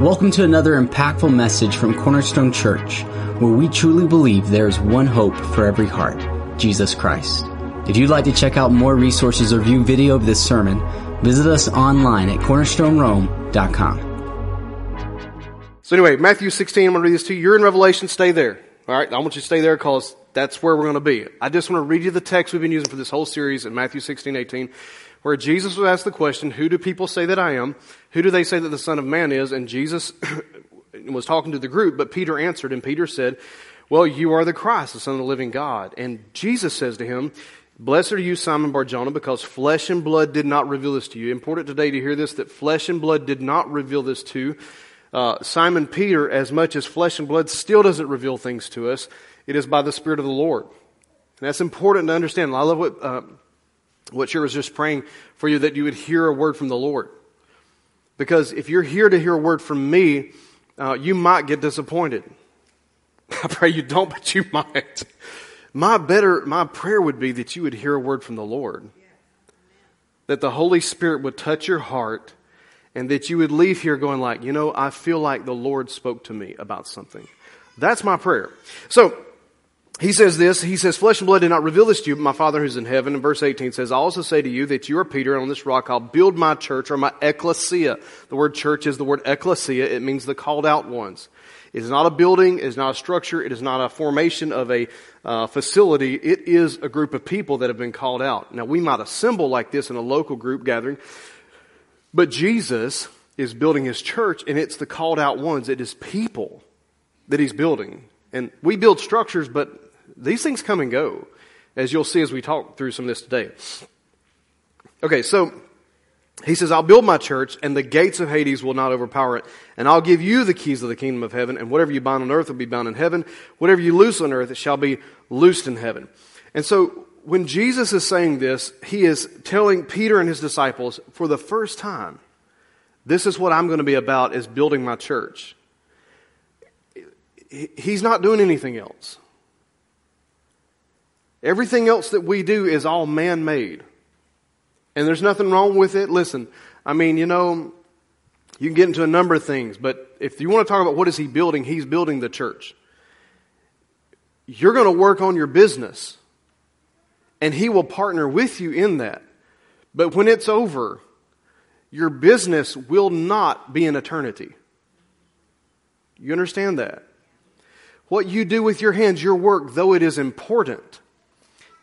Welcome to another impactful message from Cornerstone Church, where we truly believe there is one hope for every heart Jesus Christ. If you'd like to check out more resources or view video of this sermon, visit us online at cornerstonerome.com. So anyway, Matthew 16, I'm going to read this to you. You're in Revelation, stay there. All right, I want you to stay there because that's where we're going to be. I just want to read you the text we've been using for this whole series in Matthew 16, 18 where Jesus was asked the question, who do people say that I am? Who do they say that the Son of Man is? And Jesus was talking to the group, but Peter answered, and Peter said, well, you are the Christ, the Son of the living God. And Jesus says to him, Blessed are you, Simon Barjona, because flesh and blood did not reveal this to you. Important today to hear this, that flesh and blood did not reveal this to uh, Simon Peter, as much as flesh and blood still doesn't reveal things to us. It is by the Spirit of the Lord. And that's important to understand. I love what uh, what Shira was just praying for you that you would hear a word from the Lord. Because if you're here to hear a word from me, uh, you might get disappointed. I pray you don't, but you might. My better, my prayer would be that you would hear a word from the Lord. That the Holy Spirit would touch your heart and that you would leave here going like, you know, I feel like the Lord spoke to me about something. That's my prayer. So, he says this, he says, flesh and blood did not reveal this to you, but my Father who's in heaven. And verse 18 says, I also say to you that you are Peter, and on this rock I'll build my church, or my Ekklesia. The word church is the word Ekklesia. It means the called out ones. It is not a building, it is not a structure, it is not a formation of a uh, facility. It is a group of people that have been called out. Now, we might assemble like this in a local group gathering, but Jesus is building his church, and it's the called out ones. It is people that he's building. And we build structures, but these things come and go, as you'll see as we talk through some of this today. Okay, so he says, I'll build my church, and the gates of Hades will not overpower it. And I'll give you the keys of the kingdom of heaven, and whatever you bind on earth will be bound in heaven. Whatever you loose on earth, it shall be loosed in heaven. And so, when Jesus is saying this, he is telling Peter and his disciples for the first time, this is what I'm going to be about, is building my church. He's not doing anything else. Everything else that we do is all man made. And there's nothing wrong with it. Listen, I mean, you know, you can get into a number of things, but if you want to talk about what is he building, he's building the church. You're going to work on your business, and he will partner with you in that. But when it's over, your business will not be an eternity. You understand that? What you do with your hands, your work, though it is important,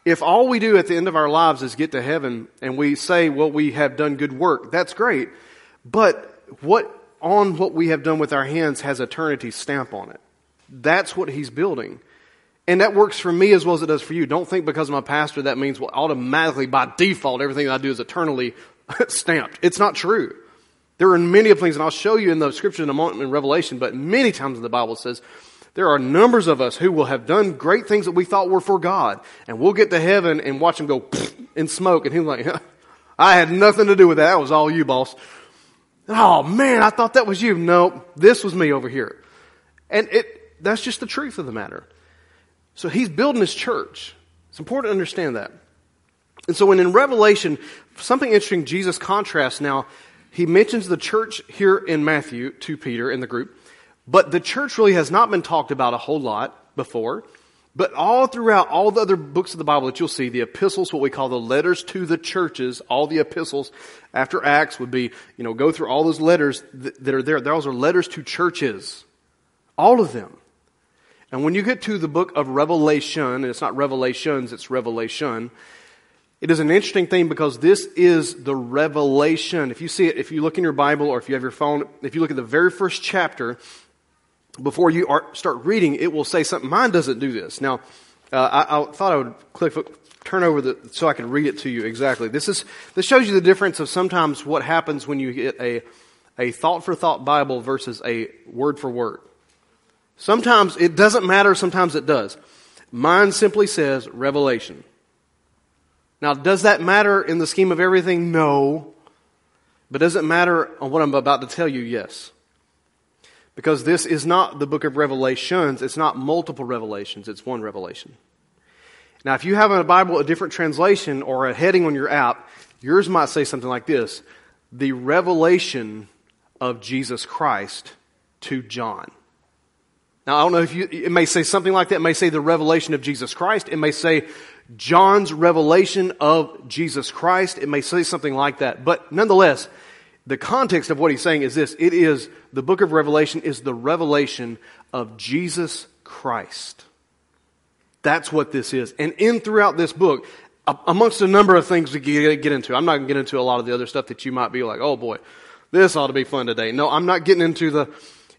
if all we do at the end of our lives is get to heaven and we say, well, we have done good work, that's great. But what on what we have done with our hands has eternity stamp on it. That's what he's building. And that works for me as well as it does for you. Don't think because I'm a pastor that means well, automatically by default everything I do is eternally stamped. It's not true. There are many of things, and I'll show you in the scripture in a moment in Revelation, but many times in the Bible it says there are numbers of us who will have done great things that we thought were for God, and we'll get to heaven and watch them go in smoke, and he's like, I had nothing to do with that. That was all you, boss. Oh man, I thought that was you. No, this was me over here. And it, that's just the truth of the matter. So he's building his church. It's important to understand that. And so when in Revelation, something interesting, Jesus contrasts now, he mentions the church here in Matthew to Peter in the group. But the church really has not been talked about a whole lot before. But all throughout all the other books of the Bible that you'll see, the epistles, what we call the letters to the churches, all the epistles after Acts would be, you know, go through all those letters that are there. Those are letters to churches. All of them. And when you get to the book of Revelation, and it's not Revelations, it's Revelation, it is an interesting thing because this is the revelation. If you see it, if you look in your Bible or if you have your phone, if you look at the very first chapter, before you are, start reading, it will say something. Mine doesn't do this. Now, uh, I, I, thought I would click, turn over the, so I could read it to you exactly. This is, this shows you the difference of sometimes what happens when you get a, a thought for thought Bible versus a word for word. Sometimes it doesn't matter, sometimes it does. Mine simply says revelation. Now, does that matter in the scheme of everything? No. But does it matter on what I'm about to tell you? Yes. Because this is not the book of Revelations, it's not multiple revelations, it's one revelation. Now, if you have in a Bible a different translation or a heading on your app, yours might say something like this The revelation of Jesus Christ to John. Now, I don't know if you, it may say something like that. It may say the revelation of Jesus Christ. It may say John's revelation of Jesus Christ. It may say something like that. But nonetheless, the context of what he's saying is this. It is, the book of Revelation is the revelation of Jesus Christ. That's what this is. And in throughout this book, amongst a number of things we get into, I'm not going to get into a lot of the other stuff that you might be like, oh boy, this ought to be fun today. No, I'm not getting into the,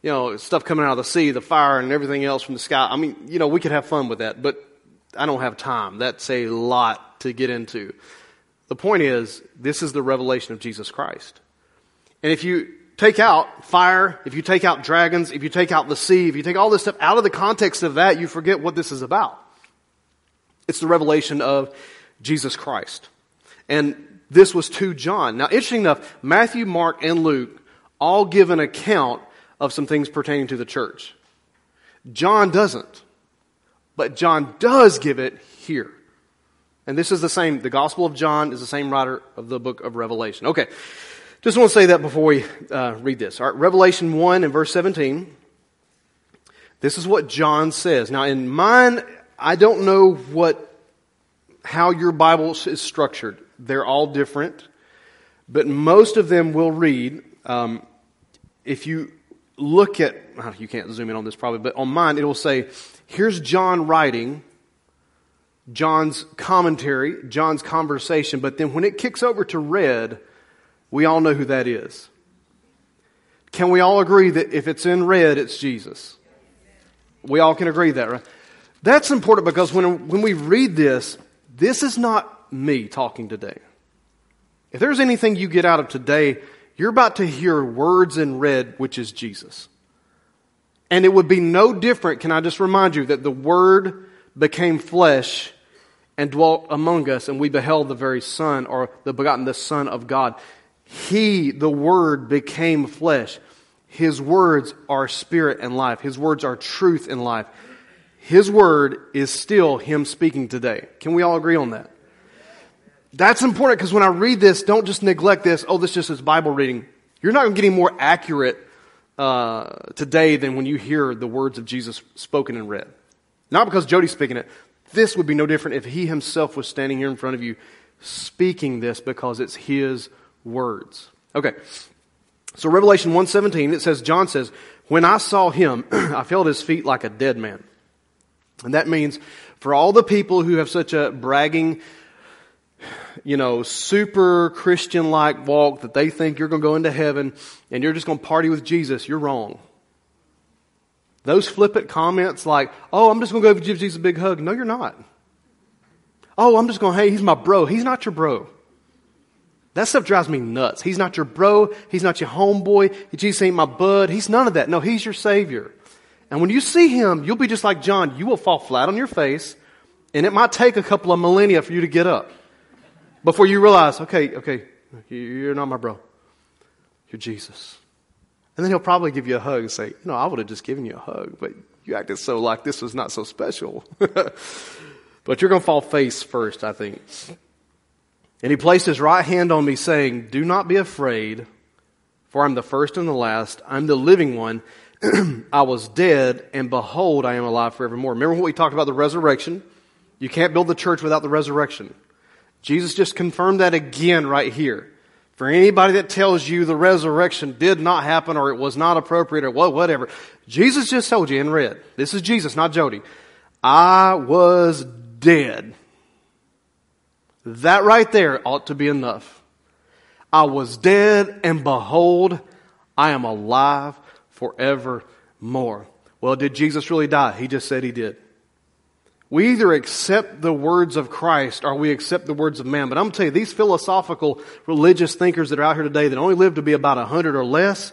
you know, stuff coming out of the sea, the fire, and everything else from the sky. I mean, you know, we could have fun with that, but I don't have time. That's a lot to get into. The point is, this is the revelation of Jesus Christ. And if you take out fire, if you take out dragons, if you take out the sea, if you take all this stuff out of the context of that, you forget what this is about. It's the revelation of Jesus Christ. And this was to John. Now, interesting enough, Matthew, Mark, and Luke all give an account of some things pertaining to the church. John doesn't. But John does give it here. And this is the same, the Gospel of John is the same writer of the book of Revelation. Okay. Just want to say that before we uh, read this. All right, Revelation 1 and verse 17. This is what John says. Now, in mine, I don't know what, how your Bible is structured. They're all different, but most of them will read. Um, if you look at, you can't zoom in on this probably, but on mine, it will say, here's John writing, John's commentary, John's conversation, but then when it kicks over to red, we all know who that is. Can we all agree that if it's in red, it's Jesus? We all can agree that, right? That's important because when, when we read this, this is not me talking today. If there's anything you get out of today, you're about to hear words in red, which is Jesus. And it would be no different, can I just remind you, that the Word became flesh and dwelt among us, and we beheld the very Son, or the begotten, the Son of God. He, the Word, became flesh. His words are spirit and life. His words are truth and life. His word is still Him speaking today. Can we all agree on that? That's important because when I read this, don't just neglect this. Oh, this just is Bible reading. You're not getting more accurate uh, today than when you hear the words of Jesus spoken and read. Not because Jody's speaking it. This would be no different if he himself was standing here in front of you speaking this because it's his words. Okay. So Revelation 1:17 it says John says, "When I saw him, I felt his feet like a dead man." And that means for all the people who have such a bragging you know, super Christian like walk that they think you're going to go into heaven and you're just going to party with Jesus, you're wrong. Those flippant comments like, oh, I'm just going to go give Jesus a big hug. No, you're not. Oh, I'm just going, hey, he's my bro. He's not your bro. That stuff drives me nuts. He's not your bro. He's not your homeboy. Jesus ain't my bud. He's none of that. No, he's your savior. And when you see him, you'll be just like John. You will fall flat on your face, and it might take a couple of millennia for you to get up before you realize, okay, okay, you're not my bro. You're Jesus. And then he'll probably give you a hug and say, you know, I would have just given you a hug, but you acted so like this was not so special. but you're going to fall face first, I think. And he placed his right hand on me, saying, Do not be afraid, for I'm the first and the last. I'm the living one. I was dead, and behold, I am alive forevermore. Remember what we talked about the resurrection? You can't build the church without the resurrection. Jesus just confirmed that again right here. For anybody that tells you the resurrection did not happen or it was not appropriate or whatever, Jesus just told you in red. This is Jesus, not Jody. I was dead. That right there ought to be enough. I was dead, and behold, I am alive forevermore. Well, did Jesus really die? He just said he did. We either accept the words of Christ or we accept the words of man. But I'm going to tell you, these philosophical religious thinkers that are out here today that only live to be about a hundred or less,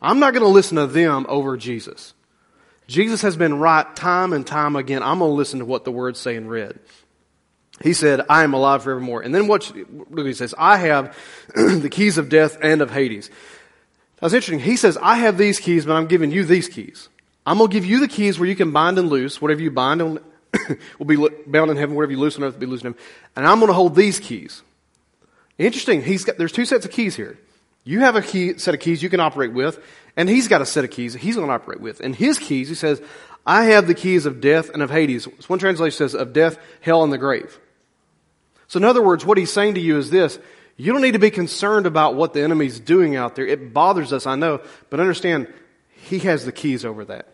I'm not going to listen to them over Jesus. Jesus has been right time and time again. I'm going to listen to what the words say in red. He said, I am alive forevermore. And then what, look, he says, I have the keys of death and of Hades. That's interesting. He says, I have these keys, but I'm giving you these keys. I'm going to give you the keys where you can bind and loose. Whatever you bind on, will be bound in heaven. Whatever you loose on earth will be loose in heaven. And I'm going to hold these keys. Interesting. He's got, there's two sets of keys here. You have a key, set of keys you can operate with, and he's got a set of keys he's going to operate with. And his keys, he says, I have the keys of death and of Hades. One translation says of death, hell, and the grave. So in other words, what he's saying to you is this. You don't need to be concerned about what the enemy's doing out there. It bothers us, I know, but understand, he has the keys over that.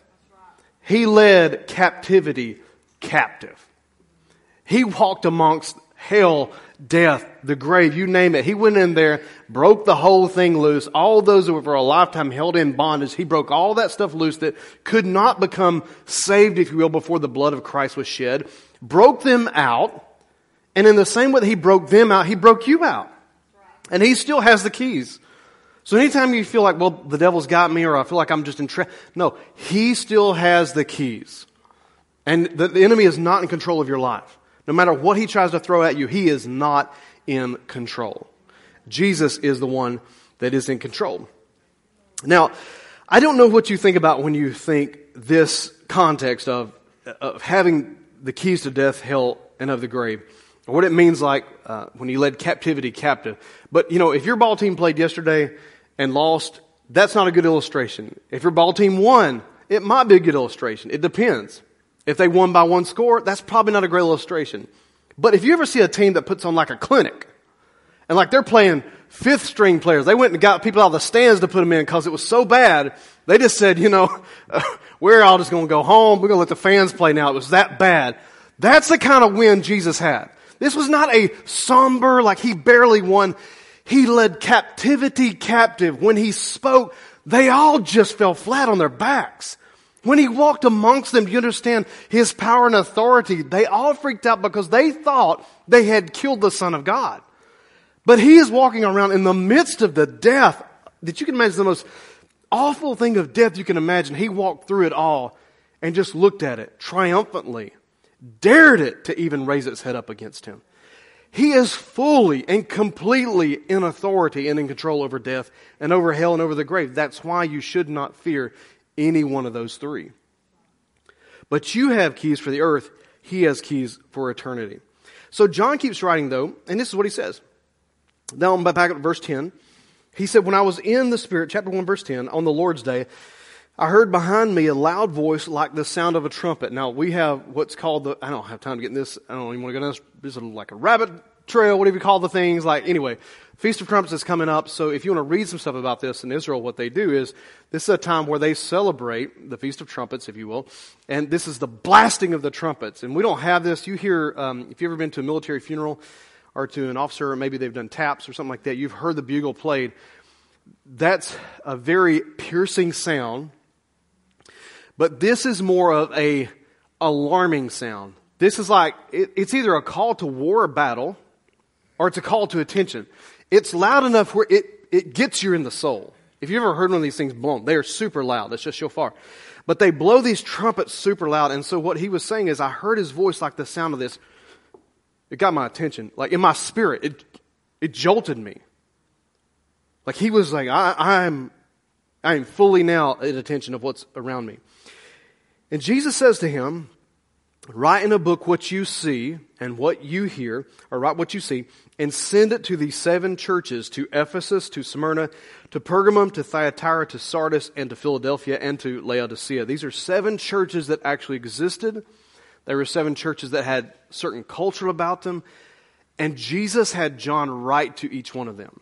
He led captivity captive. He walked amongst hell, death, the grave, you name it. He went in there, broke the whole thing loose. All those who were for a lifetime held in bondage, he broke all that stuff loose that could not become saved, if you will, before the blood of Christ was shed. Broke them out. And in the same way that he broke them out, he broke you out. And he still has the keys. So anytime you feel like, well, the devil's got me or I feel like I'm just in trap, no, he still has the keys. And the, the enemy is not in control of your life. No matter what he tries to throw at you, he is not in control. Jesus is the one that is in control. Now, I don't know what you think about when you think this context of, of having the keys to death, hell, and of the grave. Or what it means like uh, when he led captivity captive. But, you know, if your ball team played yesterday and lost, that's not a good illustration. If your ball team won, it might be a good illustration. It depends. If they won by one score, that's probably not a great illustration. But if you ever see a team that puts on like a clinic, and like they're playing fifth string players, they went and got people out of the stands to put them in because it was so bad. They just said, you know, we're all just going to go home. We're going to let the fans play now. It was that bad. That's the kind of win Jesus had. This was not a somber, like he barely won. He led captivity captive. When he spoke, they all just fell flat on their backs. When he walked amongst them, do you understand his power and authority? They all freaked out because they thought they had killed the Son of God. But he is walking around in the midst of the death that you can imagine the most awful thing of death you can imagine. He walked through it all and just looked at it triumphantly, dared it to even raise its head up against him. He is fully and completely in authority and in control over death and over hell and over the grave. That's why you should not fear any one of those three. But you have keys for the earth, he has keys for eternity. So John keeps writing though, and this is what he says. Now back at verse 10. He said, When I was in the Spirit, chapter 1, verse 10, on the Lord's day, I heard behind me a loud voice like the sound of a trumpet. Now we have what's called the, I don't have time to get in this, I don't even want to go down this, this is like a rabbit trail, whatever you call the things. Like, anyway, Feast of Trumpets is coming up. So if you want to read some stuff about this in Israel, what they do is this is a time where they celebrate the Feast of Trumpets, if you will. And this is the blasting of the trumpets. And we don't have this. You hear, um, if you've ever been to a military funeral or to an officer, or maybe they've done taps or something like that, you've heard the bugle played. That's a very piercing sound. But this is more of a alarming sound. This is like, it, it's either a call to war or battle, or it's a call to attention. It's loud enough where it, it gets you in the soul. If you've ever heard one of these things blown, they are super loud. It's just shofar. But they blow these trumpets super loud. And so what he was saying is, I heard his voice like the sound of this. It got my attention. Like in my spirit, it, it jolted me. Like he was like, I, I'm, I'm fully now at attention of what's around me. And Jesus says to him, Write in a book what you see and what you hear, or write what you see, and send it to the seven churches to Ephesus, to Smyrna, to Pergamum, to Thyatira, to Sardis, and to Philadelphia, and to Laodicea. These are seven churches that actually existed. There were seven churches that had certain culture about them, and Jesus had John write to each one of them.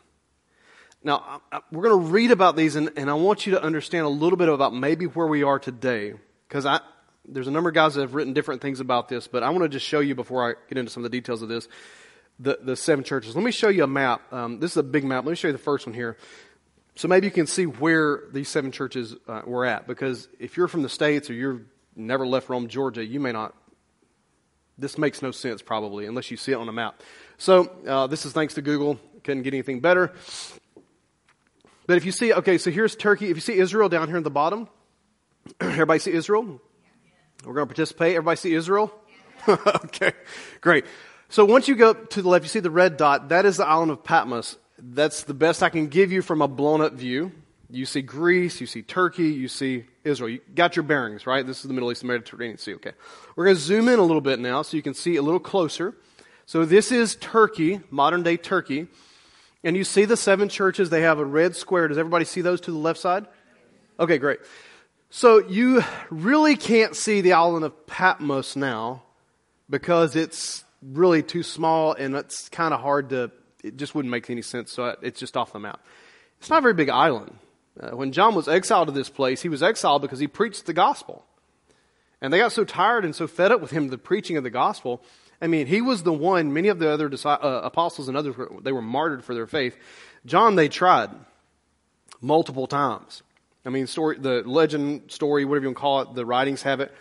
Now, we're going to read about these, and, and I want you to understand a little bit about maybe where we are today, because I, there's a number of guys that have written different things about this, but I want to just show you before I get into some of the details of this, the, the seven churches. Let me show you a map. Um, this is a big map. Let me show you the first one here. So maybe you can see where these seven churches uh, were at, because if you're from the States or you've never left Rome, Georgia, you may not, this makes no sense probably, unless you see it on a map. So uh, this is thanks to Google. Couldn't get anything better. But if you see, okay, so here's Turkey. If you see Israel down here in the bottom, everybody see Israel? We're going to participate. Everybody see Israel? okay, great. So once you go to the left, you see the red dot. That is the island of Patmos. That's the best I can give you from a blown up view. You see Greece, you see Turkey, you see Israel. You got your bearings, right? This is the Middle East, Mediterranean Sea. Okay. We're going to zoom in a little bit now so you can see a little closer. So this is Turkey, modern day Turkey. And you see the seven churches, they have a red square. Does everybody see those to the left side? Okay, great. So you really can't see the island of Patmos now because it's really too small and it's kind of hard to, it just wouldn't make any sense. So it's just off the map. It's not a very big island. Uh, when John was exiled to this place, he was exiled because he preached the gospel. And they got so tired and so fed up with him, the preaching of the gospel. I mean, he was the one, many of the other uh, apostles and others, they were martyred for their faith. John, they tried multiple times. I mean, story, the legend story, whatever you want to call it, the writings have it.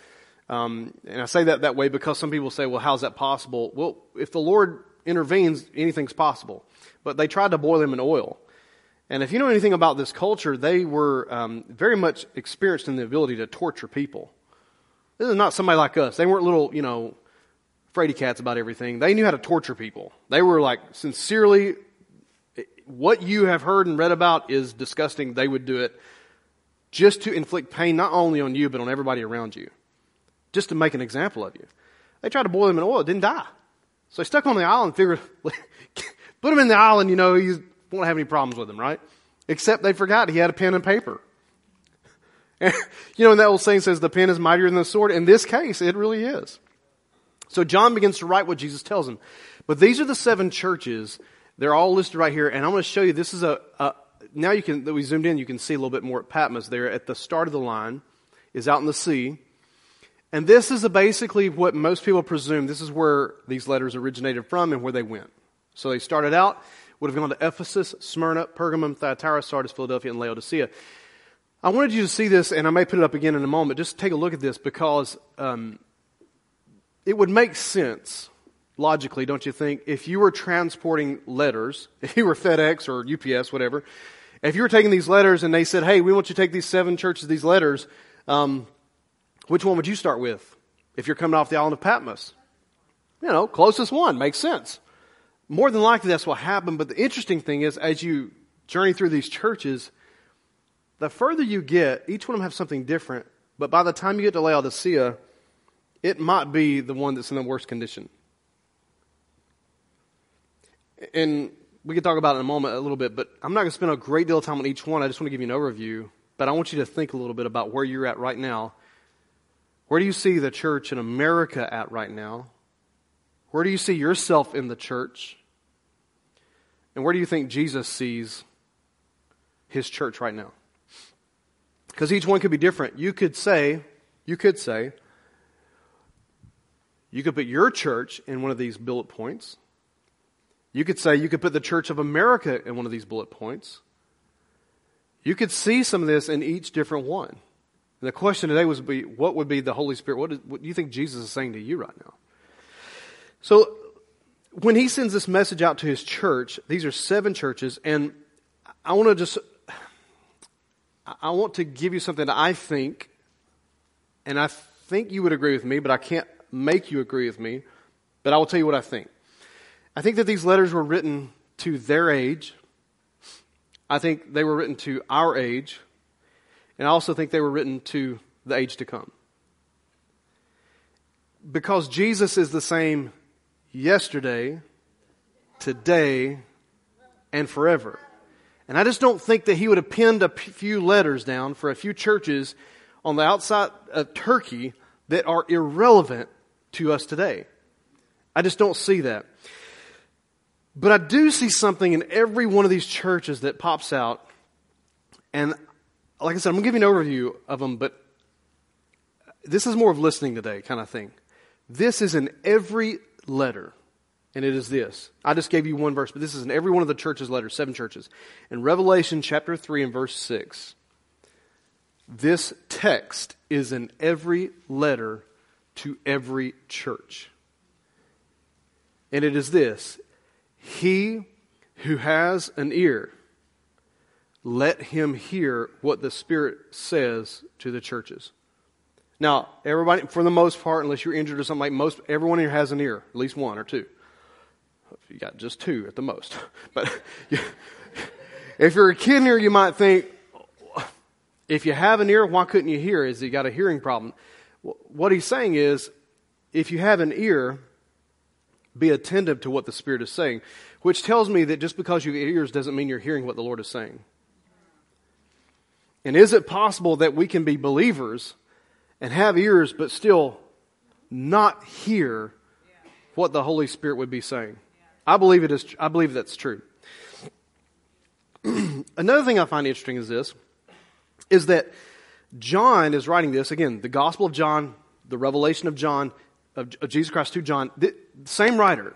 Um, and I say that that way because some people say, well, how's that possible? Well, if the Lord intervenes, anything's possible. But they tried to boil him in oil. And if you know anything about this culture, they were um, very much experienced in the ability to torture people. This is not somebody like us. They weren't little, you know, fraidy cats about everything. They knew how to torture people. They were like sincerely, what you have heard and read about is disgusting. They would do it just to inflict pain not only on you, but on everybody around you. Just to make an example of you. They tried to boil him in oil, didn't die. So they stuck him on the island, figured, put him in the island, you know, you won't have any problems with him, right? Except they forgot he had a pen and paper. And, you know, and that old saying says the pen is mightier than the sword. In this case, it really is. So John begins to write what Jesus tells him. But these are the seven churches. They're all listed right here. And I'm going to show you this is a, a now you can, that we zoomed in, you can see a little bit more at Patmos there at the start of the line is out in the sea. And this is basically what most people presume. This is where these letters originated from and where they went. So they started out, would have gone to Ephesus, Smyrna, Pergamum, Thyatira, Sardis, Philadelphia, and Laodicea. I wanted you to see this, and I may put it up again in a moment. Just take a look at this because um, it would make sense, logically, don't you think, if you were transporting letters, if you were FedEx or UPS, whatever, if you were taking these letters and they said, hey, we want you to take these seven churches, these letters, um, which one would you start with if you're coming off the island of Patmos? You know, closest one, makes sense. More than likely that's what happened, but the interesting thing is, as you journey through these churches, the further you get, each one of them have something different, but by the time you get to Laodicea, it might be the one that's in the worst condition. And we can talk about it in a moment a little bit, but I'm not going to spend a great deal of time on each one. I just want to give you an overview. But I want you to think a little bit about where you're at right now. Where do you see the church in America at right now? Where do you see yourself in the church? And where do you think Jesus sees his church right now? Because each one could be different. You could say, you could say, you could put your church in one of these bullet points. You could say you could put the Church of America in one of these bullet points. You could see some of this in each different one. And the question today was be, what would be the Holy Spirit? What, is, what do you think Jesus is saying to you right now? So when he sends this message out to his church, these are seven churches, and I want to just I want to give you something that I think, and I think you would agree with me, but I can't make you agree with me, but I will tell you what I think. I think that these letters were written to their age. I think they were written to our age. And I also think they were written to the age to come. Because Jesus is the same yesterday, today, and forever. And I just don't think that he would have penned a few letters down for a few churches on the outside of Turkey that are irrelevant to us today. I just don't see that. But I do see something in every one of these churches that pops out. And like I said, I'm going to give you an overview of them, but this is more of listening today kind of thing. This is in every letter. And it is this. I just gave you one verse, but this is in every one of the churches' letters, seven churches. In Revelation chapter 3 and verse 6, this text is in every letter to every church. And it is this He who has an ear, let him hear what the Spirit says to the churches. Now, everybody, for the most part, unless you're injured or something like most, everyone here has an ear, at least one or two. You got just two at the most. But if you're a kid here, you might think, if you have an ear, why couldn't you hear? Is he got a hearing problem? What he's saying is, if you have an ear, be attentive to what the Spirit is saying. which tells me that just because you have ears doesn't mean you're hearing what the Lord is saying. And is it possible that we can be believers and have ears but still not hear what the Holy Spirit would be saying? I believe it is I believe that's true. Another thing I find interesting is this is that John is writing this again, the Gospel of John, the revelation of John of, of Jesus Christ to John, the same writer.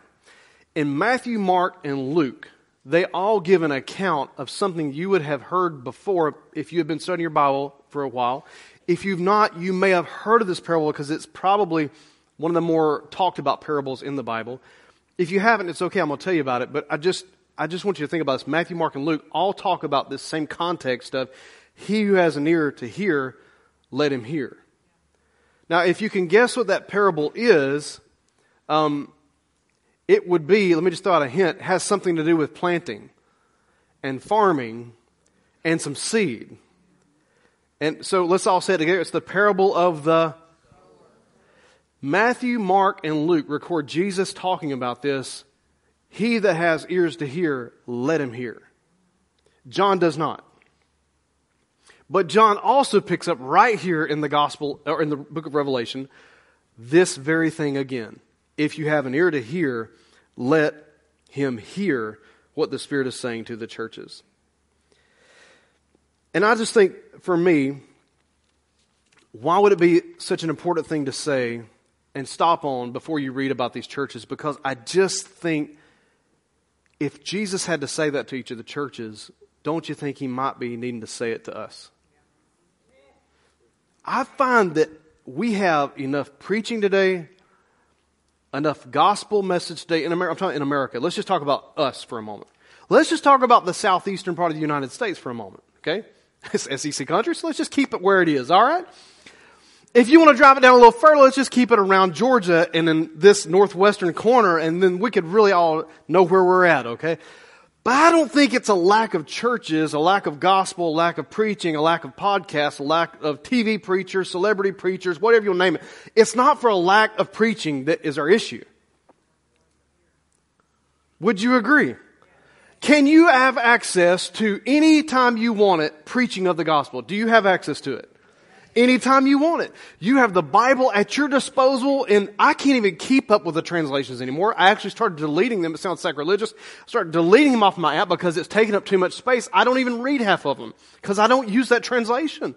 In Matthew, Mark, and Luke, they all give an account of something you would have heard before if you had been studying your Bible for a while. If you've not, you may have heard of this parable because it's probably one of the more talked about parables in the Bible. If you haven't, it's okay. I'm going to tell you about it. But I just, I just want you to think about this. Matthew, Mark, and Luke all talk about this same context of he who has an ear to hear, let him hear. Now, if you can guess what that parable is, um, it would be, let me just throw out a hint, has something to do with planting and farming and some seed. And so let's all say it together. It's the parable of the Matthew, Mark, and Luke record Jesus talking about this. He that has ears to hear, let him hear. John does not. But John also picks up right here in the gospel, or in the book of Revelation, this very thing again. If you have an ear to hear, let him hear what the Spirit is saying to the churches. And I just think, for me, why would it be such an important thing to say and stop on before you read about these churches? Because I just think if Jesus had to say that to each of the churches, don't you think he might be needing to say it to us? I find that we have enough preaching today enough gospel message today in America. I'm talking in America. Let's just talk about us for a moment. Let's just talk about the southeastern part of the United States for a moment. Okay, it's SEC country, so let's just keep it where it is. All right. If you want to drive it down a little further, let's just keep it around Georgia and in this northwestern corner, and then we could really all know where we're at. Okay. But I don't think it's a lack of churches, a lack of gospel, a lack of preaching, a lack of podcasts, a lack of TV preachers, celebrity preachers, whatever you'll name it. It's not for a lack of preaching that is our issue. Would you agree? Can you have access to any time you want it preaching of the gospel? Do you have access to it? Anytime you want it. You have the Bible at your disposal, and I can't even keep up with the translations anymore. I actually started deleting them. It sounds sacrilegious. I started deleting them off my app because it's taking up too much space. I don't even read half of them because I don't use that translation.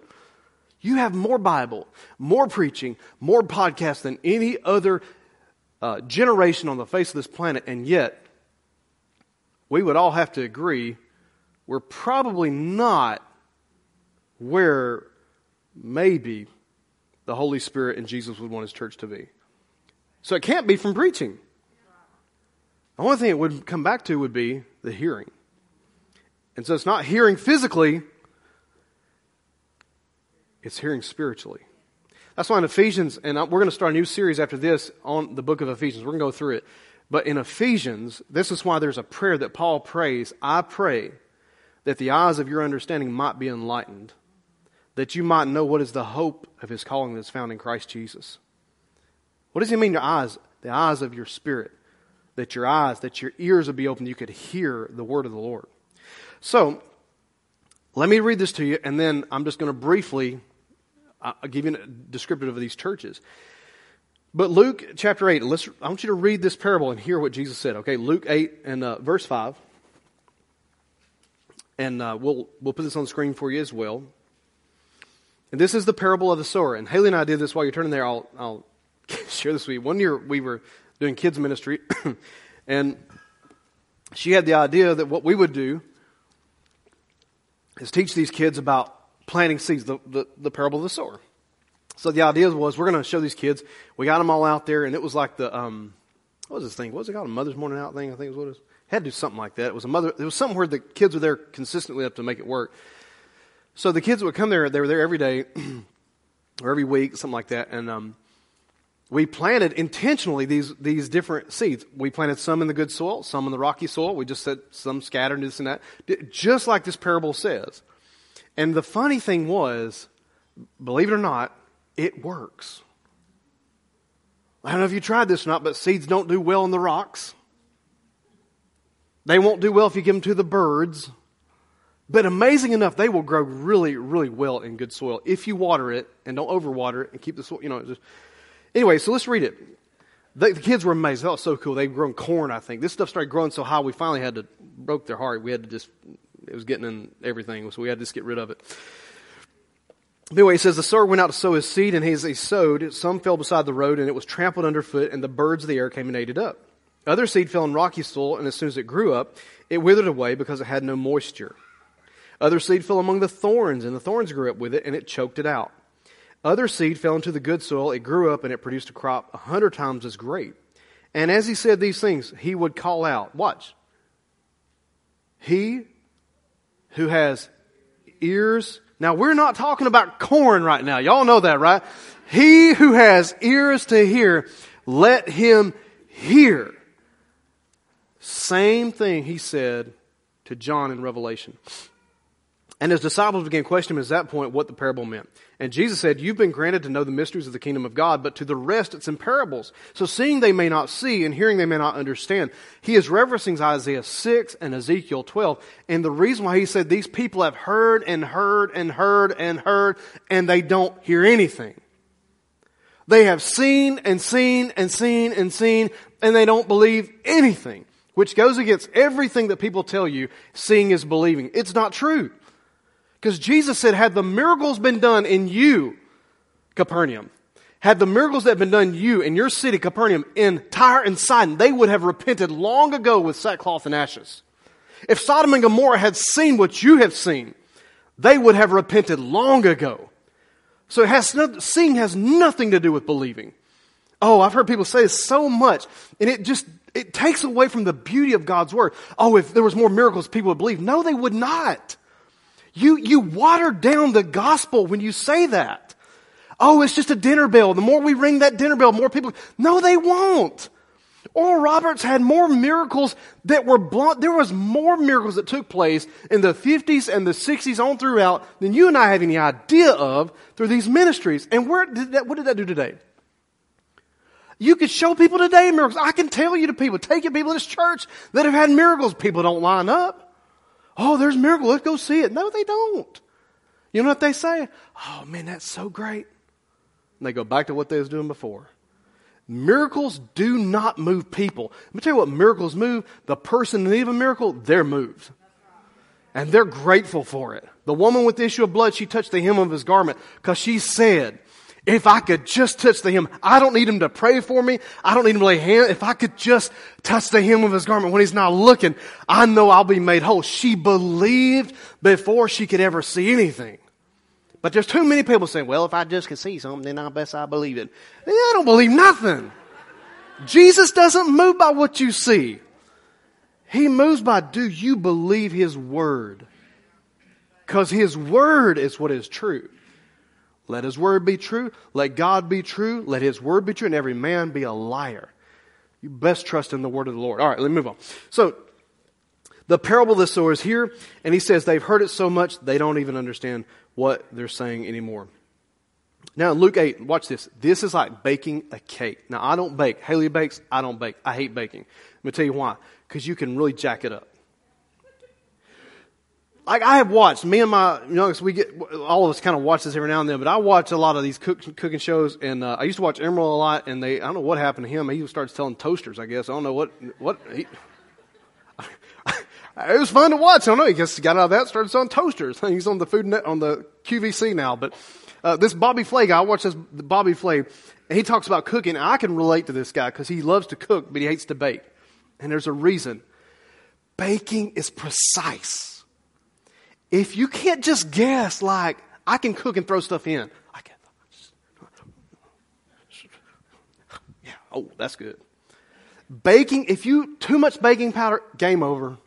You have more Bible, more preaching, more podcasts than any other uh, generation on the face of this planet, and yet we would all have to agree we're probably not where maybe the Holy Spirit and Jesus would want his church to be. So it can't be from preaching. The only thing it would come back to would be the hearing. And so it's not hearing physically, it's hearing spiritually. That's why in Ephesians, and we're going to start a new series after this on the book of Ephesians. We're going to go through it. But in Ephesians, this is why there's a prayer that Paul prays I pray that the eyes of your understanding might be enlightened that you might know what is the hope of his calling that's found in Christ Jesus. What does he mean, your eyes? The eyes of your spirit. That your eyes, that your ears would be open, you could hear the word of the Lord. So, let me read this to you, and then I'm just going to briefly uh, give you a descriptive of these churches. But Luke chapter 8, let's, I want you to read this parable and hear what Jesus said. Okay, Luke 8 and uh, verse 5. And uh, we'll, we'll put this on the screen for you as well. And this is the parable of the sower. And Haley and I did this while you're turning there. I'll, I'll share this with you. One year we were doing kids ministry, and she had the idea that what we would do is teach these kids about planting seeds, the, the, the parable of the sower. So the idea was we're going to show these kids. We got them all out there, and it was like the um, what was this thing? What was it called? A Mother's Morning Out thing? I think is what it was. Had to do something like that. It was a mother. It was something where the kids were there consistently up to make it work. So the kids would come there, they were there every day or every week, something like that. And um, we planted intentionally these, these different seeds. We planted some in the good soil, some in the rocky soil. We just said some scattered this and that, just like this parable says. And the funny thing was, believe it or not, it works. I don't know if you tried this or not, but seeds don't do well in the rocks. They won't do well if you give them to the birds. But amazing enough, they will grow really, really well in good soil if you water it and don't overwater it and keep the soil, you know. Just... Anyway, so let's read it. the kids were amazed. That was so cool. They'd grown corn, I think. This stuff started growing so high, we finally had to, broke their heart. We had to just, it was getting in everything, so we had to just get rid of it. Anyway, he says, The sower went out to sow his seed, and as he sowed, some fell beside the road, and it was trampled underfoot, and the birds of the air came and ate it up. Other seed fell in rocky soil, and as soon as it grew up, it withered away because it had no moisture. Other seed fell among the thorns, and the thorns grew up with it, and it choked it out. Other seed fell into the good soil, it grew up, and it produced a crop a hundred times as great. And as he said these things, he would call out, Watch. He who has ears now, we're not talking about corn right now. Y'all know that, right? He who has ears to hear, let him hear. Same thing he said to John in Revelation. And his disciples began questioning him at that point what the parable meant. And Jesus said, You've been granted to know the mysteries of the kingdom of God, but to the rest it's in parables. So seeing they may not see, and hearing they may not understand. He is referencing Isaiah 6 and Ezekiel 12. And the reason why he said these people have heard and heard and heard and heard, and they don't hear anything. They have seen and seen and seen and seen, and they don't believe anything. Which goes against everything that people tell you seeing is believing. It's not true. Because Jesus said, had the miracles been done in you, Capernaum, had the miracles that been done you in your city, Capernaum, in Tyre and Sidon, they would have repented long ago with sackcloth and ashes. If Sodom and Gomorrah had seen what you have seen, they would have repented long ago. So has no, seeing has nothing to do with believing. Oh, I've heard people say so much, and it just it takes away from the beauty of God's word. Oh, if there was more miracles, people would believe. No, they would not. You, you water down the gospel when you say that. Oh, it's just a dinner bell. The more we ring that dinner bell, more people. No, they won't. Oral Roberts had more miracles that were blunt. There was more miracles that took place in the 50s and the 60s on throughout than you and I have any idea of through these ministries. And where did that, what did that do today? You could show people today miracles. I can tell you to people, your people to this church that have had miracles. People don't line up. Oh, there's a miracle. Let's go see it. No, they don't. You know what they say? Oh, man, that's so great. And they go back to what they was doing before. Miracles do not move people. Let me tell you what miracles move. The person in need of a miracle, they're moved. And they're grateful for it. The woman with the issue of blood, she touched the hem of his garment because she said, if I could just touch the hem, I don't need him to pray for me. I don't need him to lay hands. If I could just touch the hem of his garment when he's not looking, I know I'll be made whole. She believed before she could ever see anything. But there's too many people saying, well, if I just could see something, then I best I believe it. I don't believe nothing. Jesus doesn't move by what you see. He moves by, do you believe his word? Because his word is what is true. Let his word be true. Let God be true. Let his word be true. And every man be a liar. You best trust in the word of the Lord. All right, let me move on. So, the parable of the sower is here, and he says they've heard it so much they don't even understand what they're saying anymore. Now, Luke 8, watch this. This is like baking a cake. Now, I don't bake. Haley bakes. I don't bake. I hate baking. Let me tell you why. Because you can really jack it up like I have watched, me and my youngest, we get, all of us kind of watch this every now and then, but I watch a lot of these cook, cooking shows, and uh, I used to watch Emeril a lot, and they, I don't know what happened to him. He starts telling toasters, I guess. I don't know what, what, he, it was fun to watch. I don't know. He just got out of that, started selling toasters. He's on the food net, on the QVC now, but, uh, this Bobby Flay guy, I watch this Bobby Flay, and he talks about cooking. I can relate to this guy because he loves to cook, but he hates to bake. And there's a reason. Baking is precise if you can't just guess, like, I can cook and throw stuff in, I can. Yeah, oh, that's good. Baking, if you, too much baking powder, game over.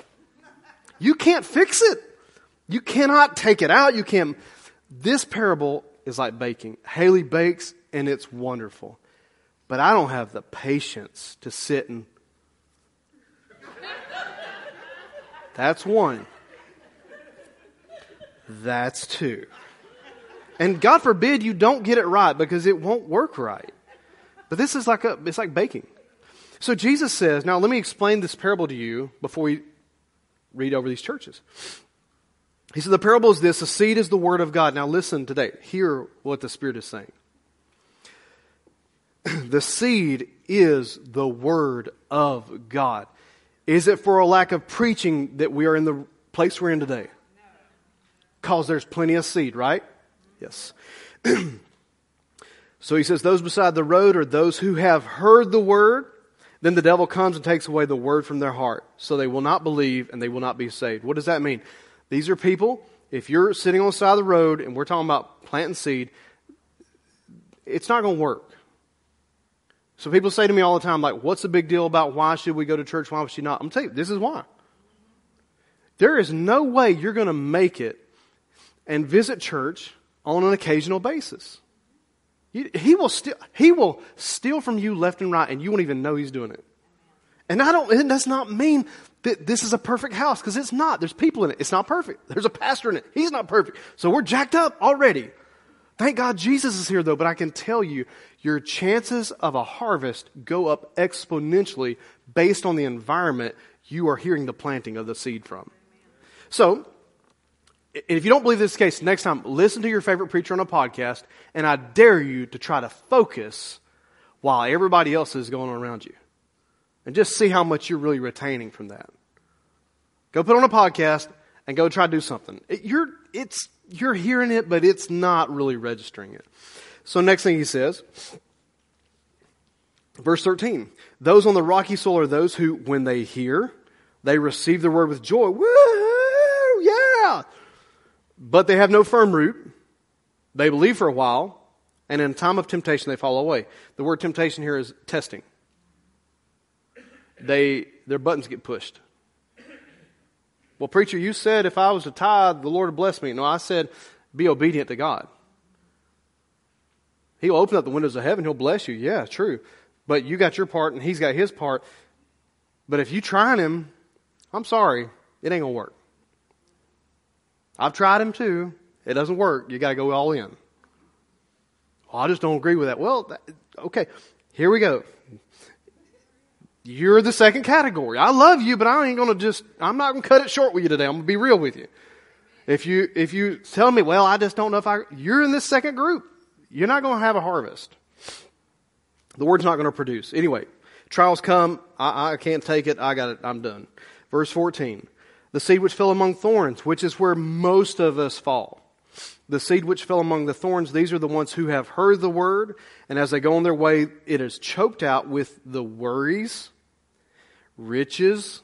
You can't fix it. You cannot take it out. You can't. This parable is like baking. Haley bakes and it's wonderful. But I don't have the patience to sit and. That's one. That's two. And God forbid you don't get it right because it won't work right. But this is like a, it's like baking. So Jesus says, now let me explain this parable to you before we read over these churches. He said, The parable is this the seed is the word of God. Now listen today. Hear what the Spirit is saying. the seed is the word of God. Is it for a lack of preaching that we are in the place we're in today? Because there's plenty of seed, right? Yes. so he says, Those beside the road are those who have heard the word. Then the devil comes and takes away the word from their heart. So they will not believe and they will not be saved. What does that mean? These are people, if you're sitting on the side of the road and we're talking about planting seed, it's not going to work. So people say to me all the time, like, what's the big deal about why should we go to church? Why should you not? I'm telling you, this is why. There is no way you're going to make it and visit church on an occasional basis. He will steal, he will steal from you left and right and you won't even know he's doing it. And I don't, it does not mean that this is a perfect house because it's not. There's people in it. It's not perfect. There's a pastor in it. He's not perfect. So we're jacked up already. Thank God Jesus is here though, but I can tell you, your chances of a harvest go up exponentially based on the environment you are hearing the planting of the seed from. So, if you don't believe this case, next time listen to your favorite preacher on a podcast, and I dare you to try to focus while everybody else is going on around you. And just see how much you're really retaining from that. Go put on a podcast and go try to do something. It, you're, it's, you're hearing it, but it's not really registering it. So next thing he says, verse 13, those on the rocky soil are those who, when they hear, they receive the word with joy. Yeah! But they have no firm root. They believe for a while, and in time of temptation they fall away. The word temptation here is testing. They, their buttons get pushed. Well, preacher, you said if I was to tithe, the Lord would bless me. No, I said be obedient to God. He'll open up the windows of heaven. He'll bless you. Yeah, true. But you got your part and he's got his part. But if you try him, I'm sorry, it ain't going to work. I've tried them too. It doesn't work. You got to go all in. Well, I just don't agree with that. Well, that, okay, here we go. You're the second category. I love you, but I ain't gonna just, I'm not gonna cut it short with you today. I'm gonna be real with you. If you, if you tell me, well, I just don't know if I, you're in this second group. You're not gonna have a harvest. The word's not gonna produce. Anyway, trials come. I, I can't take it. I got it. I'm done. Verse 14. The seed which fell among thorns, which is where most of us fall. The seed which fell among the thorns, these are the ones who have heard the word, and as they go on their way, it is choked out with the worries riches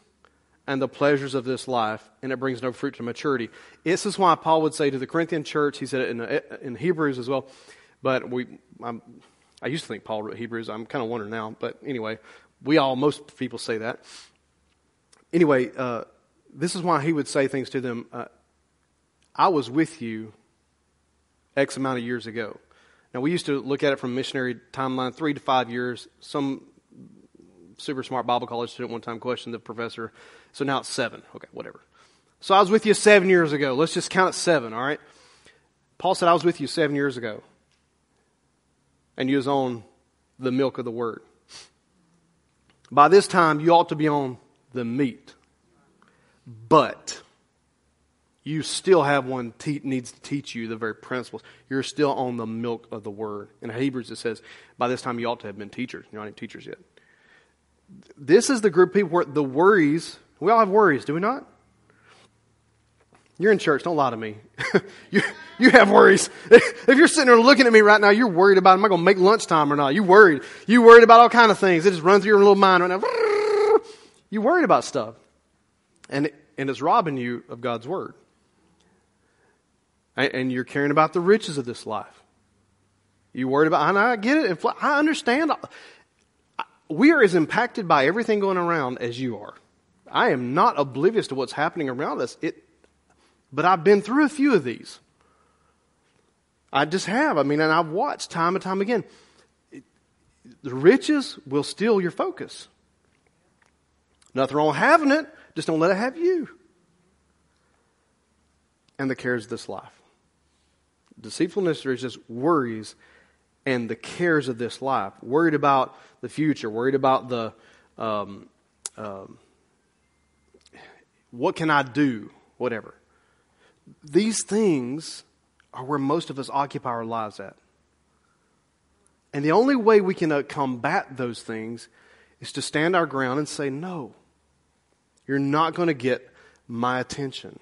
and the pleasures of this life, and it brings no fruit to maturity. This is why Paul would say to the Corinthian church, he said it in, in Hebrews as well, but we, I'm, i used to think Paul wrote Hebrews. I'm kind of wondering now, but anyway, we all, most people say that. Anyway, uh, this is why he would say things to them. Uh, I was with you X amount of years ago. Now, we used to look at it from missionary timeline, three to five years. Some super smart Bible college student one time questioned the professor. So now it's seven. Okay, whatever. So I was with you seven years ago. Let's just count it seven, all right? Paul said, I was with you seven years ago. And you was on the milk of the word. By this time, you ought to be on the meat. But you still have one te- needs to teach you the very principles. You're still on the milk of the word. In Hebrews, it says, by this time you ought to have been teachers. You're not even teachers yet this is the group of people where the worries, we all have worries, do we not? You're in church, don't lie to me. you, you have worries. If you're sitting there looking at me right now, you're worried about, am I going to make lunchtime or not? You worried. You worried about all kind of things. It just runs through your little mind right now. You worried about stuff. And, and it's robbing you of God's word. And, and you're caring about the riches of this life. You worried about, and I get it. I understand we are as impacted by everything going around as you are. I am not oblivious to what's happening around us. It, but I've been through a few of these. I just have. I mean, and I've watched time and time again. It, the riches will steal your focus. Nothing wrong with having it, just don't let it have you. And the cares of this life. Deceitfulness is just worries and the cares of this life, worried about the future, worried about the, um, um, What can I do? Whatever. These things are where most of us occupy our lives at. And the only way we can uh, combat those things is to stand our ground and say, No, you're not going to get my attention.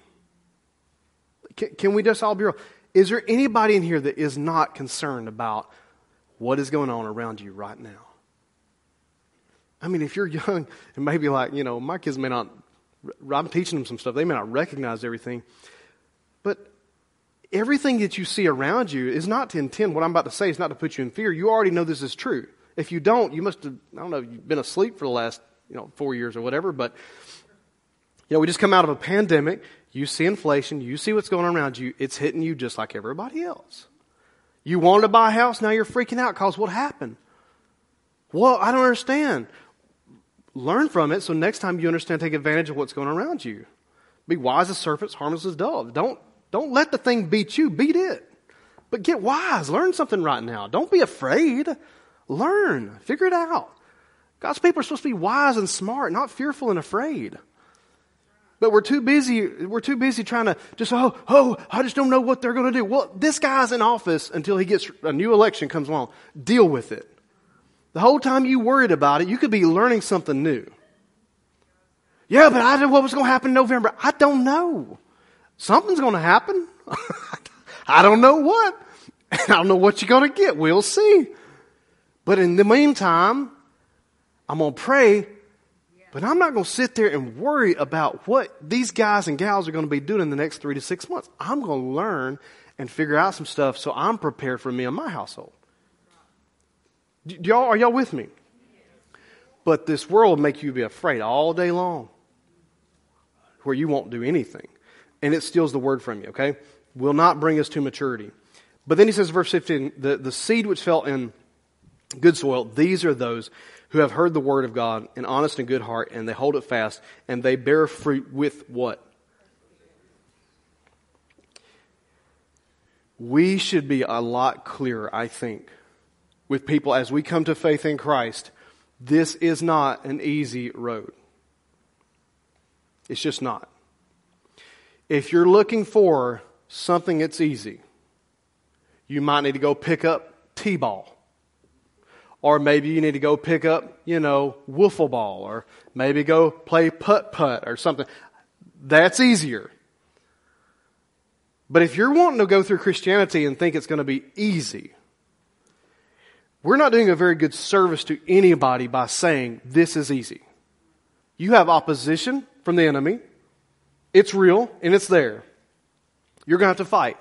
Can, can, we just all be real? Is there anybody in here that is not concerned about what is going on around you right now? I mean, if you're young and maybe like, you know, my kids may not, I'm teaching them some stuff, they may not recognize everything. But everything that you see around you is not to intend, what I'm about to say is not to put you in fear. You already know this is true. If you don't, you must have, I don't know, you've been asleep for the last, you know, four years or whatever, but, you know, we just come out of a pandemic. You see inflation. You see what's going on around you. It's hitting you just like everybody else. You wanted to buy a house. Now you're freaking out because what happened? Well, I don't understand. Learn from it so next time you understand, take advantage of what's going on around you. Be wise as serpents, harmless as doves. Don't don't let the thing beat you, beat it. But get wise. Learn something right now. Don't be afraid. Learn. Figure it out. God's people are supposed to be wise and smart, not fearful and afraid. But we're too busy, we're too busy trying to just, oh, oh, I just don't know what they're going to do. Well, this guy's in office until he gets a new election comes along. Deal with it. The whole time you worried about it, you could be learning something new. Yeah, but I know what was going to happen in November. I don't know. Something's going to happen. I don't know what. I don't know what you're going to get. We'll see. But in the meantime, I'm going to pray, but I'm not going to sit there and worry about what these guys and gals are going to be doing in the next three to six months. I'm going to learn and figure out some stuff so I'm prepared for me and my household. Do y'all, are y'all with me? But this world will make you be afraid all day long where you won't do anything and it steals the word from you, okay? Will not bring us to maturity. But then he says, verse 15, the, the seed which fell in good soil, these are those who have heard the word of God in honest and good heart, and they hold it fast, and they bear fruit with what? We should be a lot clearer, I think, with people as we come to faith in Christ. This is not an easy road. It's just not. If you're looking for something that's easy, you might need to go pick up T ball. Or maybe you need to go pick up, you know, wiffle ball, or maybe go play putt putt or something. That's easier. But if you're wanting to go through Christianity and think it's going to be easy, we're not doing a very good service to anybody by saying this is easy. You have opposition from the enemy. It's real and it's there. You're going to have to fight.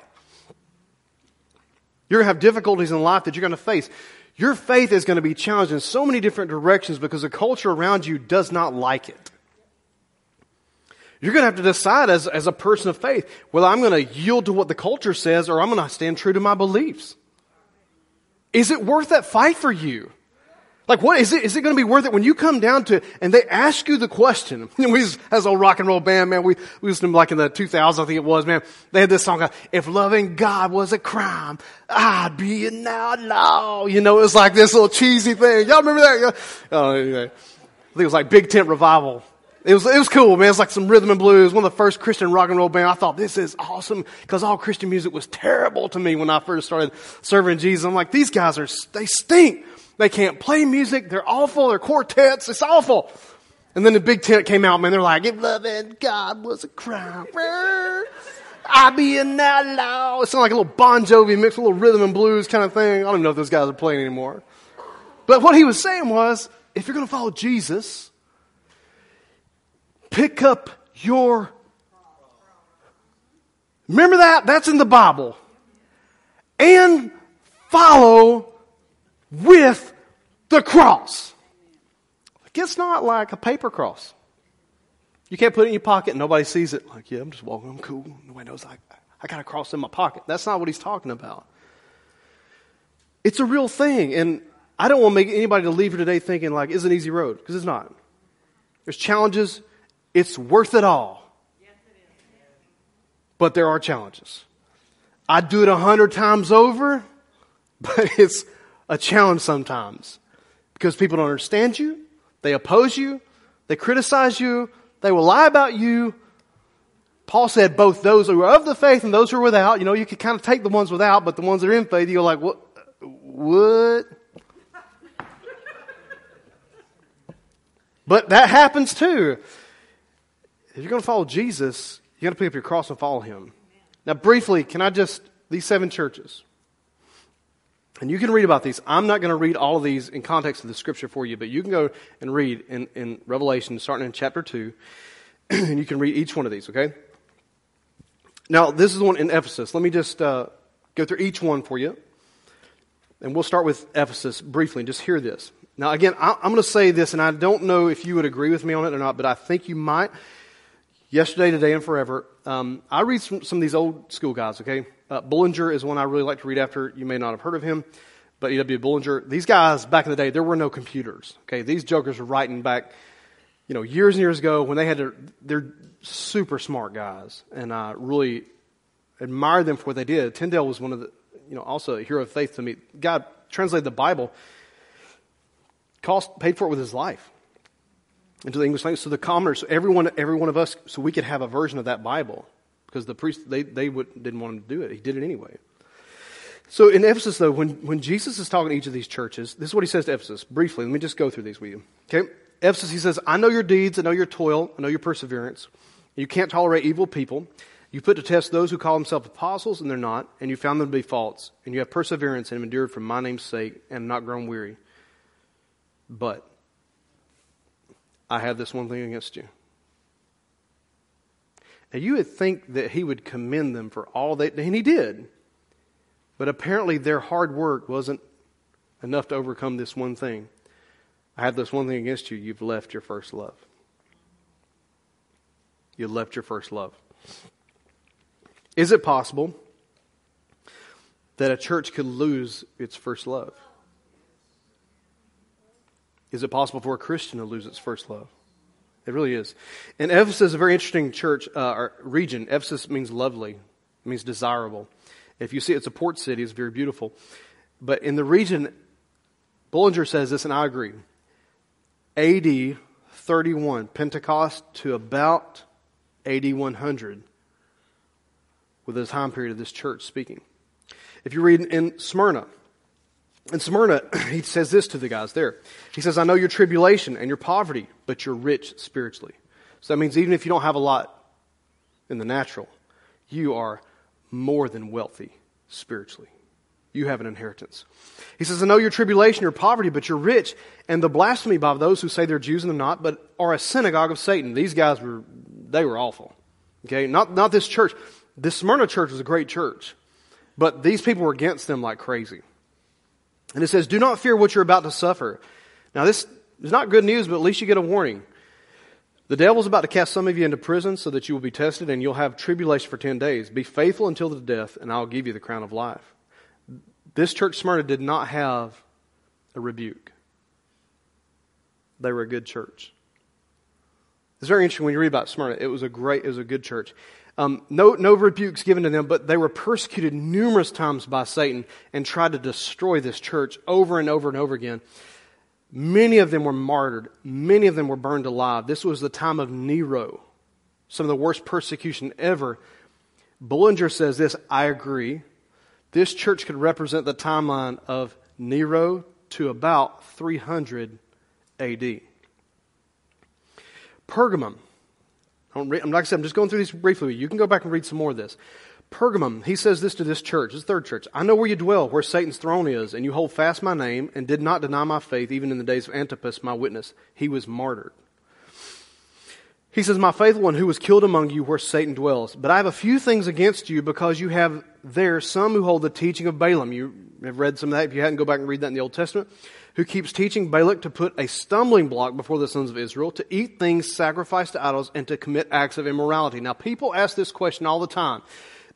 You're going to have difficulties in life that you're going to face. Your faith is going to be challenged in so many different directions because the culture around you does not like it. You're going to have to decide as, as a person of faith whether I'm going to yield to what the culture says or I'm going to stand true to my beliefs. Is it worth that fight for you? Like, what is it? Is it going to be worth it when you come down to and they ask you the question? we, as a rock and roll band, man, we, we listened to like in the 2000s, I think it was, man. They had this song, uh, if loving God was a crime, I'd be an outlaw. You know, it was like this little cheesy thing. Y'all remember that? Oh, anyway. I think it was like Big Tent Revival. It was, it was cool, man. It's like some rhythm and blues. One of the first Christian rock and roll band. I thought this is awesome because all Christian music was terrible to me when I first started serving Jesus. I'm like, these guys are, they stink. They can't play music. They're awful. They're quartets. It's awful. And then the big tent came out, man. They're like, if loving God was a crime, I'd be an outlaw. It sounded like a little Bon Jovi mixed with a little rhythm and blues kind of thing. I don't know if those guys are playing anymore. But what he was saying was, if you're going to follow Jesus, pick up your. Remember that? That's in the Bible. And follow with the cross. It's not like a paper cross. You can't put it in your pocket and nobody sees it. Like, yeah, I'm just walking, I'm cool. Nobody knows I, I got a cross in my pocket. That's not what he's talking about. It's a real thing. And I don't want to make anybody to leave here today thinking like, it's an easy road, because it's not. There's challenges. It's worth it all. But there are challenges. I'd do it a hundred times over, but it's a challenge sometimes because people don't understand you, they oppose you, they criticize you, they will lie about you, Paul said both those who are of the faith and those who are without. You know, you could kind of take the ones without, but the ones that are in faith, you're like, what? What? but that happens too. If you're going to follow Jesus, you got to pick up your cross and follow him. Now, briefly, can I just, these seven churches, and you can read about these. I'm not going to read all of these in context of the scripture for you, but you can go and read in, in Revelation, starting in chapter 2, and you can read each one of these, okay? Now, this is the one in Ephesus. Let me just uh, go through each one for you. And we'll start with Ephesus briefly and just hear this. Now, again, I, am going to say this, and I don't know if you would agree with me on it or not, but I think you might. Yesterday, today, and forever. Um, I read some, some, of these old school guys, okay? Uh, Bullinger is one I really like to read after. You may not have heard of him, but E.W. Bullinger. These guys, back in the day, there were no computers, okay? These jokers were writing back, you know, years and years ago when they had to, they're super smart guys, and I really admire them for what they did. Tyndale was one of the, you know, also a hero of faith to me. God translated the Bible, cost, paid for it with his life into the English language. So the commoners, so everyone, every one of us, so we could have a version of that Bible because the priest, they, they would, didn't want him to do it. He did it anyway. So in Ephesus, though, when, when Jesus is talking to each of these churches, this is what he says to Ephesus. Briefly, let me just go through these with you. Okay? Ephesus, he says, I know your deeds, I know your toil, I know your perseverance. You can't tolerate evil people. You put to test those who call themselves apostles, and they're not, and you found them to be false. And you have perseverance and have endured for my name's sake, and not grown weary. But I have this one thing against you. Now, you would think that he would commend them for all that, and he did. But apparently, their hard work wasn't enough to overcome this one thing. I have this one thing against you. You've left your first love. You left your first love. Is it possible that a church could lose its first love? Is it possible for a Christian to lose its first love? It really is. And Ephesus is a very interesting church uh, region. Ephesus means lovely, it means desirable. If you see it's a port city, it's very beautiful. But in the region, Bullinger says this, and I agree. AD 31, Pentecost to about AD 100, with the time period of this church speaking. If you read in Smyrna, in Smyrna, he says this to the guys there. He says, I know your tribulation and your poverty, but you're rich spiritually. So that means even if you don't have a lot in the natural, you are more than wealthy spiritually. You have an inheritance. He says, I know your tribulation, your poverty, but you're rich, and the blasphemy by those who say they're Jews and they're not, but are a synagogue of Satan. These guys were, they were awful. Okay? Not, not this church. This Smyrna church was a great church, but these people were against them like crazy. And it says, Do not fear what you're about to suffer. Now, this is not good news, but at least you get a warning. The devil's about to cast some of you into prison so that you will be tested and you'll have tribulation for 10 days. Be faithful until the death, and I'll give you the crown of life. This church Smyrna did not have a rebuke. They were a good church. It's very interesting when you read about Smyrna. It was a great, it was a good church. Um, no, no rebukes given to them, but they were persecuted numerous times by Satan and tried to destroy this church over and over and over again. Many of them were martyred. Many of them were burned alive. This was the time of Nero, some of the worst persecution ever. Bullinger says this I agree. This church could represent the timeline of Nero to about 300 AD. Pergamum I'm, like I said, I'm just going through these briefly. You can go back and read some more of this. Pergamum, he says this to this church, this third church. I know where you dwell, where Satan's throne is, and you hold fast my name, and did not deny my faith, even in the days of Antipas, my witness. He was martyred. He says, My faithful one who was killed among you where Satan dwells. But I have a few things against you because you have there some who hold the teaching of Balaam. You have read some of that. If you hadn't, go back and read that in the Old Testament who keeps teaching Balak to put a stumbling block before the sons of Israel, to eat things sacrificed to idols, and to commit acts of immorality. Now, people ask this question all the time.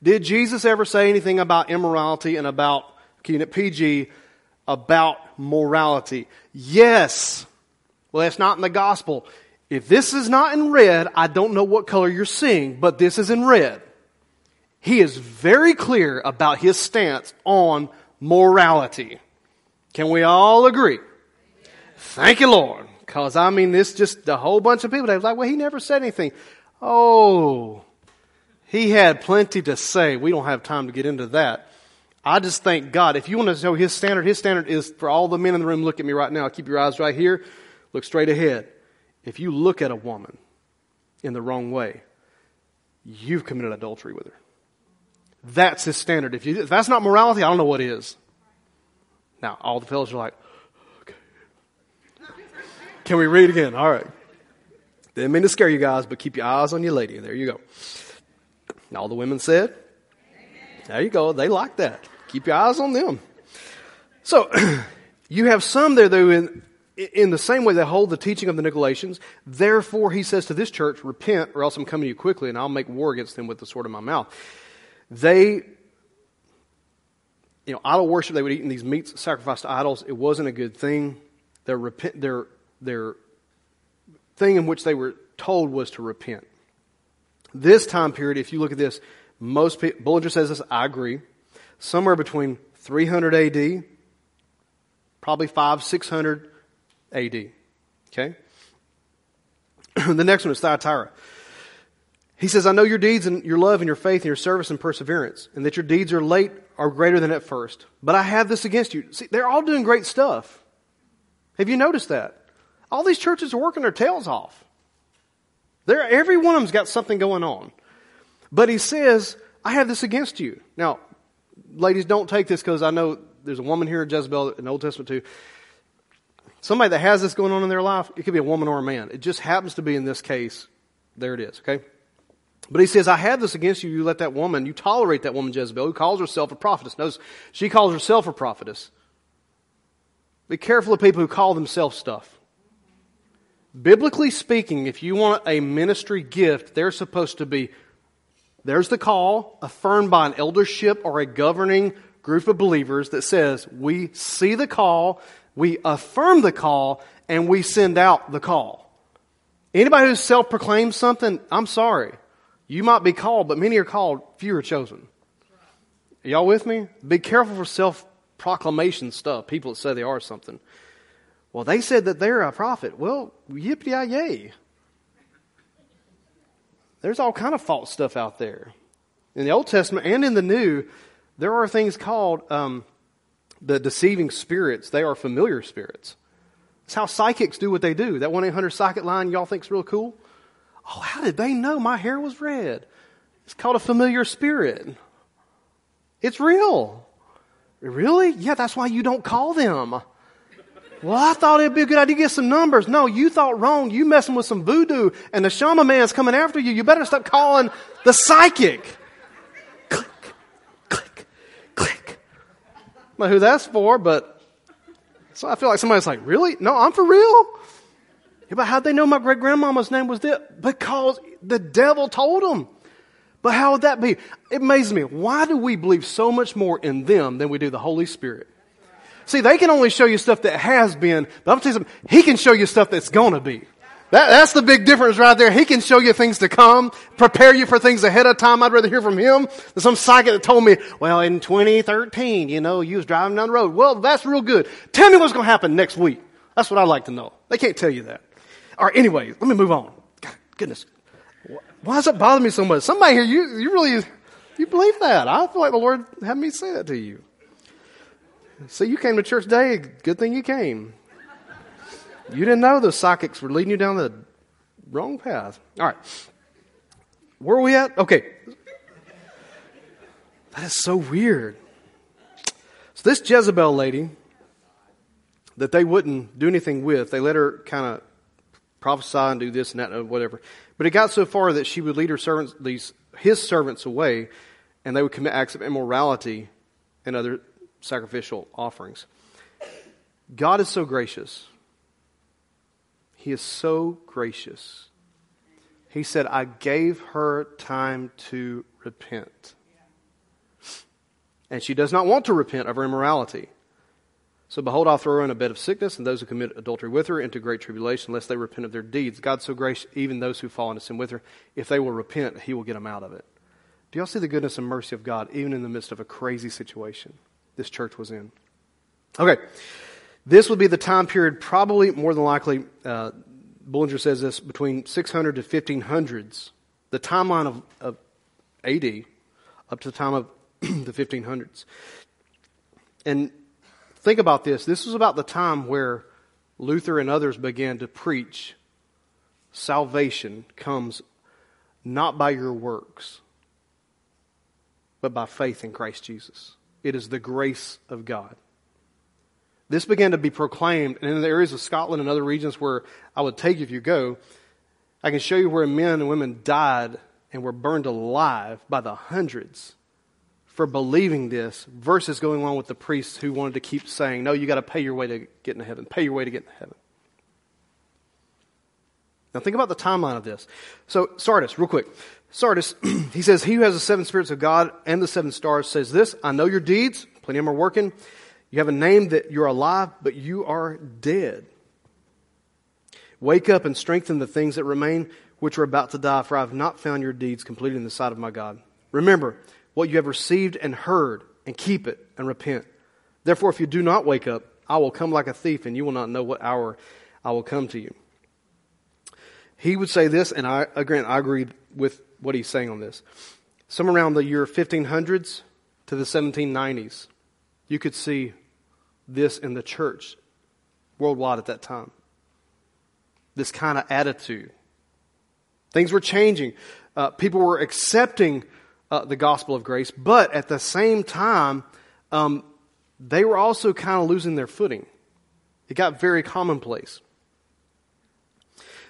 Did Jesus ever say anything about immorality and about, it PG, about morality? Yes. Well, that's not in the gospel. If this is not in red, I don't know what color you're seeing, but this is in red. He is very clear about his stance on morality. Can we all agree? Thank you, Lord. Because, I mean, this just a whole bunch of people, they was like, well, he never said anything. Oh, He had plenty to say. We don't have time to get into that. I just thank God. If you want to know His standard, His standard is for all the men in the room, look at me right now. Keep your eyes right here. Look straight ahead. If you look at a woman in the wrong way, you've committed adultery with her. That's His standard. If, you, if that's not morality, I don't know what is. Now, all the fellows are like, okay. Can we read again? All right. Didn't mean to scare you guys, but keep your eyes on your lady. There you go. And all the women said, There you go. They like that. Keep your eyes on them. So, you have some there, though, in, in the same way they hold the teaching of the Nicolaitans. Therefore, he says to this church, Repent, or else I'm coming to you quickly, and I'll make war against them with the sword of my mouth. They, you know, idol worship, they would eat in these meats sacrificed to idols. It wasn't a good thing. Their, repent, their, their thing in which they were told was to repent. This time period, if you look at this, most people, Bullinger says this, I agree, somewhere between 300 AD, probably 5, 600 AD. Okay? the next one is Thyatira. He says, I know your deeds and your love and your faith and your service and perseverance, and that your deeds are late are greater than at first. But I have this against you. See, they're all doing great stuff. Have you noticed that? All these churches are working their tails off. They're, every one of them's got something going on. But he says, I have this against you. Now, ladies, don't take this because I know there's a woman here in Jezebel in the Old Testament too. Somebody that has this going on in their life, it could be a woman or a man. It just happens to be in this case. There it is, okay? But he says, I have this against you. You let that woman, you tolerate that woman Jezebel, who calls herself a prophetess. Notice, she calls herself a prophetess. Be careful of people who call themselves stuff. Biblically speaking, if you want a ministry gift, they're supposed to be there's the call affirmed by an eldership or a governing group of believers that says, we see the call, we affirm the call, and we send out the call. Anybody who self proclaims something, I'm sorry. You might be called, but many are called, few are chosen. Are y'all with me? Be careful for self proclamation stuff, people that say they are something. Well, they said that they're a prophet. Well, yippee yay. There's all kind of false stuff out there. In the Old Testament and in the New, there are things called um, the deceiving spirits. They are familiar spirits. It's how psychics do what they do. That 1 800 psychic line y'all think's real cool? Oh, how did they know my hair was red? It's called a familiar spirit. It's real. Really? Yeah, that's why you don't call them. Well, I thought it'd be a good idea to get some numbers. No, you thought wrong. You messing with some voodoo and the shaman man's coming after you. You better stop calling the psychic. Click, click, click. I don't know who that's for, but so I feel like somebody's like, really? No, I'm for real? But how'd they know my great grandmama's name was this? Because the devil told them. But how would that be? It amazes me. Why do we believe so much more in them than we do the Holy Spirit? See, they can only show you stuff that has been, but I'm telling you something, he can show you stuff that's gonna be. That, that's the big difference right there. He can show you things to come, prepare you for things ahead of time. I'd rather hear from him than some psychic that told me, well, in 2013, you know, you was driving down the road. Well, that's real good. Tell me what's gonna happen next week. That's what I'd like to know. They can't tell you that. All right, anyway, let me move on. God, goodness. Why does it bother me so much? Somebody here, you, you really, you believe that. I feel like the Lord had me say that to you. See, you came to church today. Good thing you came. You didn't know the psychics were leading you down the wrong path. All right. Where are we at? Okay. That is so weird. So, this Jezebel lady that they wouldn't do anything with, they let her kind of prophesy and do this and that and whatever. But it got so far that she would lead her servants, these his servants away, and they would commit acts of immorality and other sacrificial offerings. God is so gracious. He is so gracious. He said, I gave her time to repent. And she does not want to repent of her immorality. So behold, I'll throw her in a bed of sickness, and those who commit adultery with her into great tribulation, lest they repent of their deeds. God so gracious, even those who fall into sin with her, if they will repent, He will get them out of it. Do y'all see the goodness and mercy of God, even in the midst of a crazy situation? this church was in. Okay, this would be the time period, probably more than likely, uh, Bullinger says this, between 600 to 1500s. The timeline of, of AD up to the time of the 1500s. And think about this. This was about the time where Luther and others began to preach salvation comes not by your works, but by faith in Christ Jesus. It is the grace of God. This began to be proclaimed, and in the areas of Scotland and other regions where I would take if you go, I can show you where men and women died and were burned alive by the hundreds for believing this versus going along with the priests who wanted to keep saying, no, you got to pay your way to get into heaven, pay your way to get into heaven. Now think about the timeline of this. So Sardis, real quick. Sardis, he says, he who has the seven spirits of God and the seven stars says this, I know your deeds, plenty of them are working. You have a name that you're alive, but you are dead. Wake up and strengthen the things that remain, which are about to die, for I have not found your deeds completed in the sight of my God. Remember what you have received and heard, and keep it and repent. Therefore, if you do not wake up, I will come like a thief, and you will not know what hour I will come to you. He would say this, and I, again, I agree with what he's saying on this. Somewhere around the year 1500s to the 1790s, you could see this in the church worldwide at that time. This kind of attitude. Things were changing. Uh, people were accepting uh, the gospel of grace, but at the same time, um, they were also kind of losing their footing. It got very commonplace.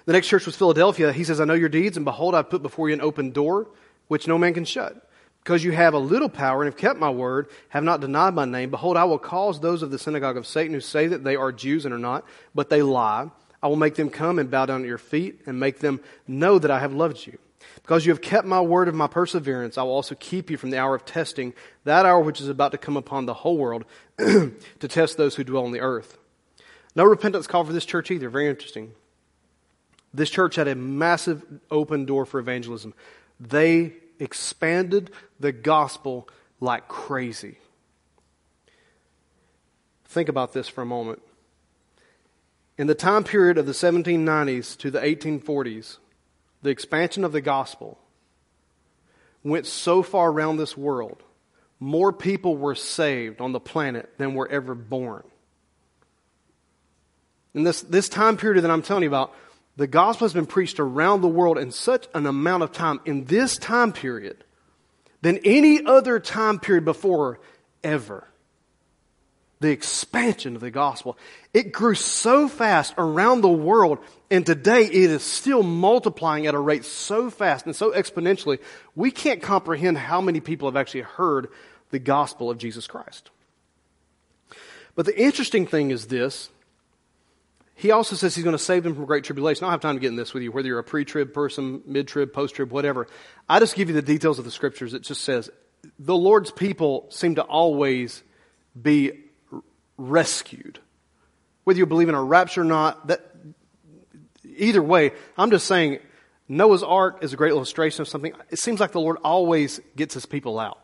The next church was Philadelphia. He says, I know your deeds, and behold, I've put before you an open door, which no man can shut. Because you have a little power and have kept my word, have not denied my name, behold, I will cause those of the synagogue of Satan who say that they are Jews and are not, but they lie. I will make them come and bow down at your feet and make them know that I have loved you. Because you have kept my word of my perseverance, I will also keep you from the hour of testing, that hour which is about to come upon the whole world to test those who dwell on the earth. No repentance call for this church either. Very interesting. This church had a massive open door for evangelism. They expanded the gospel like crazy. Think about this for a moment. In the time period of the 1790s to the 1840s, the expansion of the gospel went so far around this world, more people were saved on the planet than were ever born. In this, this time period that I'm telling you about, the gospel has been preached around the world in such an amount of time in this time period than any other time period before ever. The expansion of the gospel. It grew so fast around the world, and today it is still multiplying at a rate so fast and so exponentially, we can't comprehend how many people have actually heard the gospel of Jesus Christ. But the interesting thing is this he also says he's going to save them from great tribulation. I don't have time to get in this with you, whether you're a pre trib person, mid trib, post trib, whatever. I just give you the details of the scriptures. It just says the Lord's people seem to always be rescued. Whether you believe in a rapture or not, that, either way, I'm just saying Noah's Ark is a great illustration of something. It seems like the Lord always gets his people out.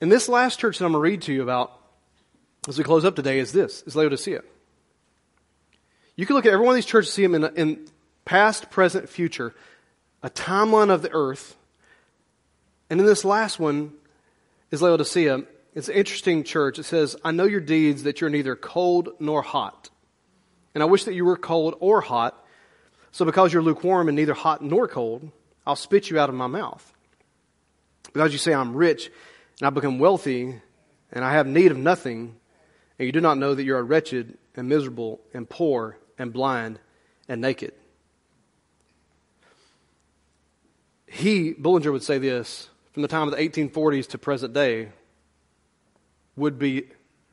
And this last church that I'm going to read to you about, as we close up today is this, is Laodicea. You can look at every one of these churches, see them in, in past, present, future, a timeline of the earth. And in this last one is Laodicea. It's an interesting church. It says, I know your deeds, that you're neither cold nor hot. And I wish that you were cold or hot. So because you're lukewarm and neither hot nor cold, I'll spit you out of my mouth. Because you say, I'm rich and I've become wealthy and I have need of nothing, and you do not know that you are wretched and miserable and poor and blind and naked. He, Bullinger would say this, from the time of the 1840s to present day, would be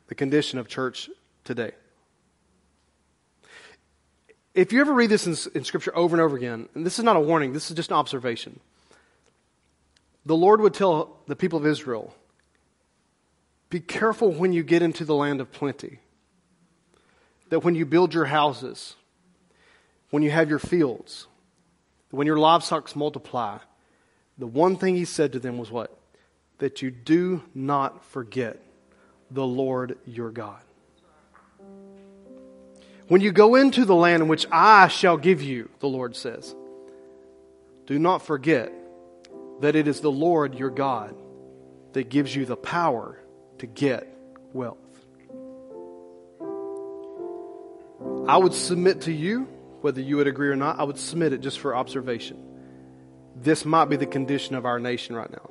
the condition of church today. If you ever read this in, in, Scripture over and over again, and this is not a warning, this is just an observation, the Lord would tell the people of Israel, be careful when you get into the land of plenty. That when you build your houses, when you have your fields, when your livestock multiply, the one thing he said to them was what? That you do not forget the Lord your God. When you go into the land in which I shall give you, the Lord says, do not forget that it is the Lord your God that gives you the power to get wealth. I would submit to you, whether you would agree or not, I would submit it just for observation. This might be the condition of our nation right now.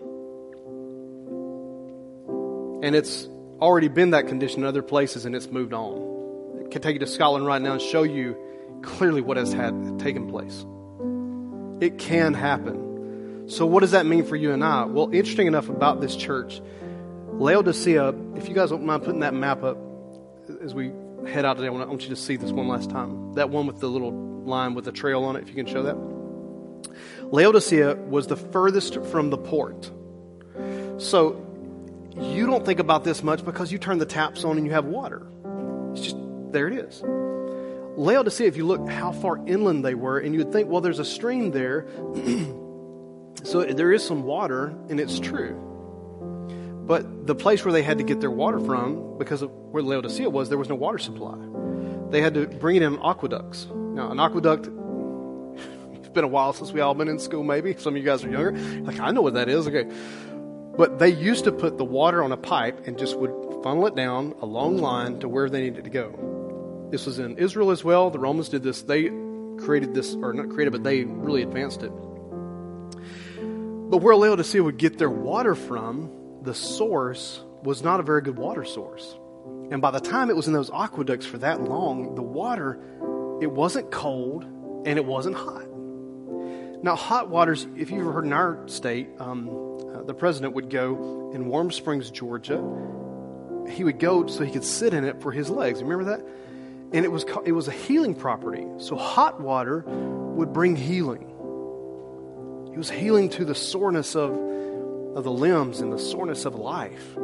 And it's already been that condition in other places and it's moved on. I can take you to Scotland right now and show you clearly what has had taken place. It can happen. So what does that mean for you and I? Well, interesting enough about this church, Laodicea, if you guys don't mind putting that map up as we head out today, I want you to see this one last time. That one with the little line with the trail on it, if you can show that. Laodicea was the furthest from the port. So you don't think about this much because you turn the taps on and you have water. It's just, there it is. Laodicea, if you look how far inland they were, and you would think, well, there's a stream there, so there is some water, and it's true. But the place where they had to get their water from, because of where Laodicea was, there was no water supply. They had to bring it in aqueducts. Now, an aqueduct, it's been a while since we all been in school, maybe. Some of you guys are younger. Like, I know what that is. Okay. But they used to put the water on a pipe and just would funnel it down a long line to where they needed to go. This was in Israel as well. The Romans did this. They created this, or not created, but they really advanced it. But where Laodicea would get their water from, the source was not a very good water source. And by the time it was in those aqueducts for that long, the water, it wasn't cold and it wasn't hot. Now, hot waters, if you've ever heard in our state, um, the president would go in Warm Springs, Georgia. He would go so he could sit in it for his legs. Remember that? And it was, it was a healing property. So hot water would bring healing. It was healing to the soreness of, of the limbs and the soreness of life.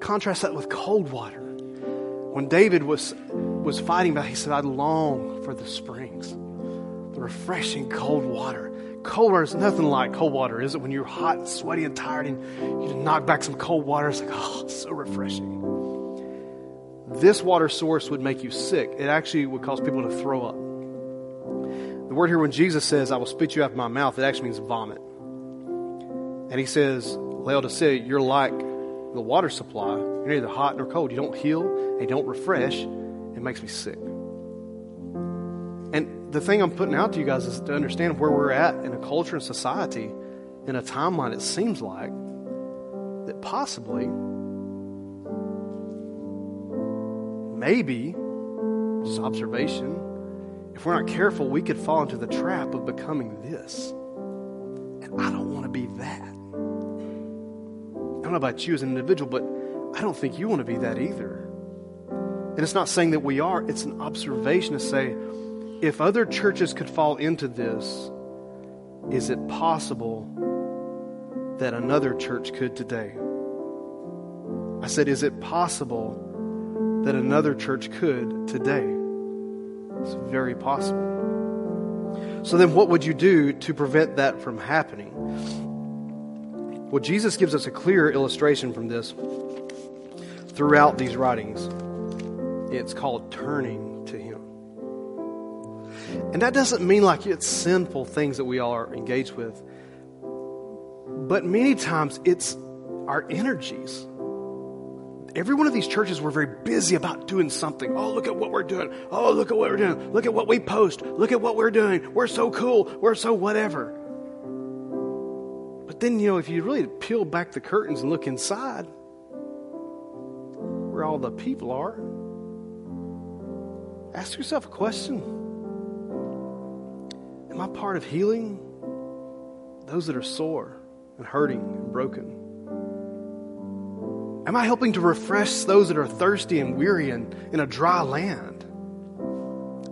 Contrast that with cold water. When David was, was fighting back, he said, I long for the springs, the refreshing cold water. Cold water is nothing like cold water, is it? When you're hot and sweaty and tired and you knock back some cold water, it's like, oh, it's so refreshing. This water source would make you sick. It actually would cause people to throw up. The word here, when Jesus says, I will spit you out of my mouth, it actually means vomit. And he says, Laodicea, you're like the water supply. You're neither hot nor cold. You don't heal and you don't refresh. It makes me sick. The thing I'm putting out to you guys is to understand where we're at in a culture and society, in a timeline, it seems like that possibly, maybe, just observation, if we're not careful, we could fall into the trap of becoming this. And I don't want to be that. I don't know about you as an individual, but I don't think you want to be that either. And it's not saying that we are, it's an observation to say, if other churches could fall into this, is it possible that another church could today? I said, is it possible that another church could today? It's very possible. So then, what would you do to prevent that from happening? Well, Jesus gives us a clear illustration from this throughout these writings. It's called turning. And that doesn't mean like it's sinful things that we all are engaged with, but many times it's our energies. Every one of these churches were very busy about doing something. Oh, look at what we're doing. Oh, look at what we're doing. Look at what we post. Look at what we're doing. We're so cool. We're so whatever. But then, you know, if you really peel back the curtains and look inside where all the people are, ask yourself a question Am I part of healing those that are sore and hurting and broken? Am I helping to refresh those that are thirsty and weary and in a dry land?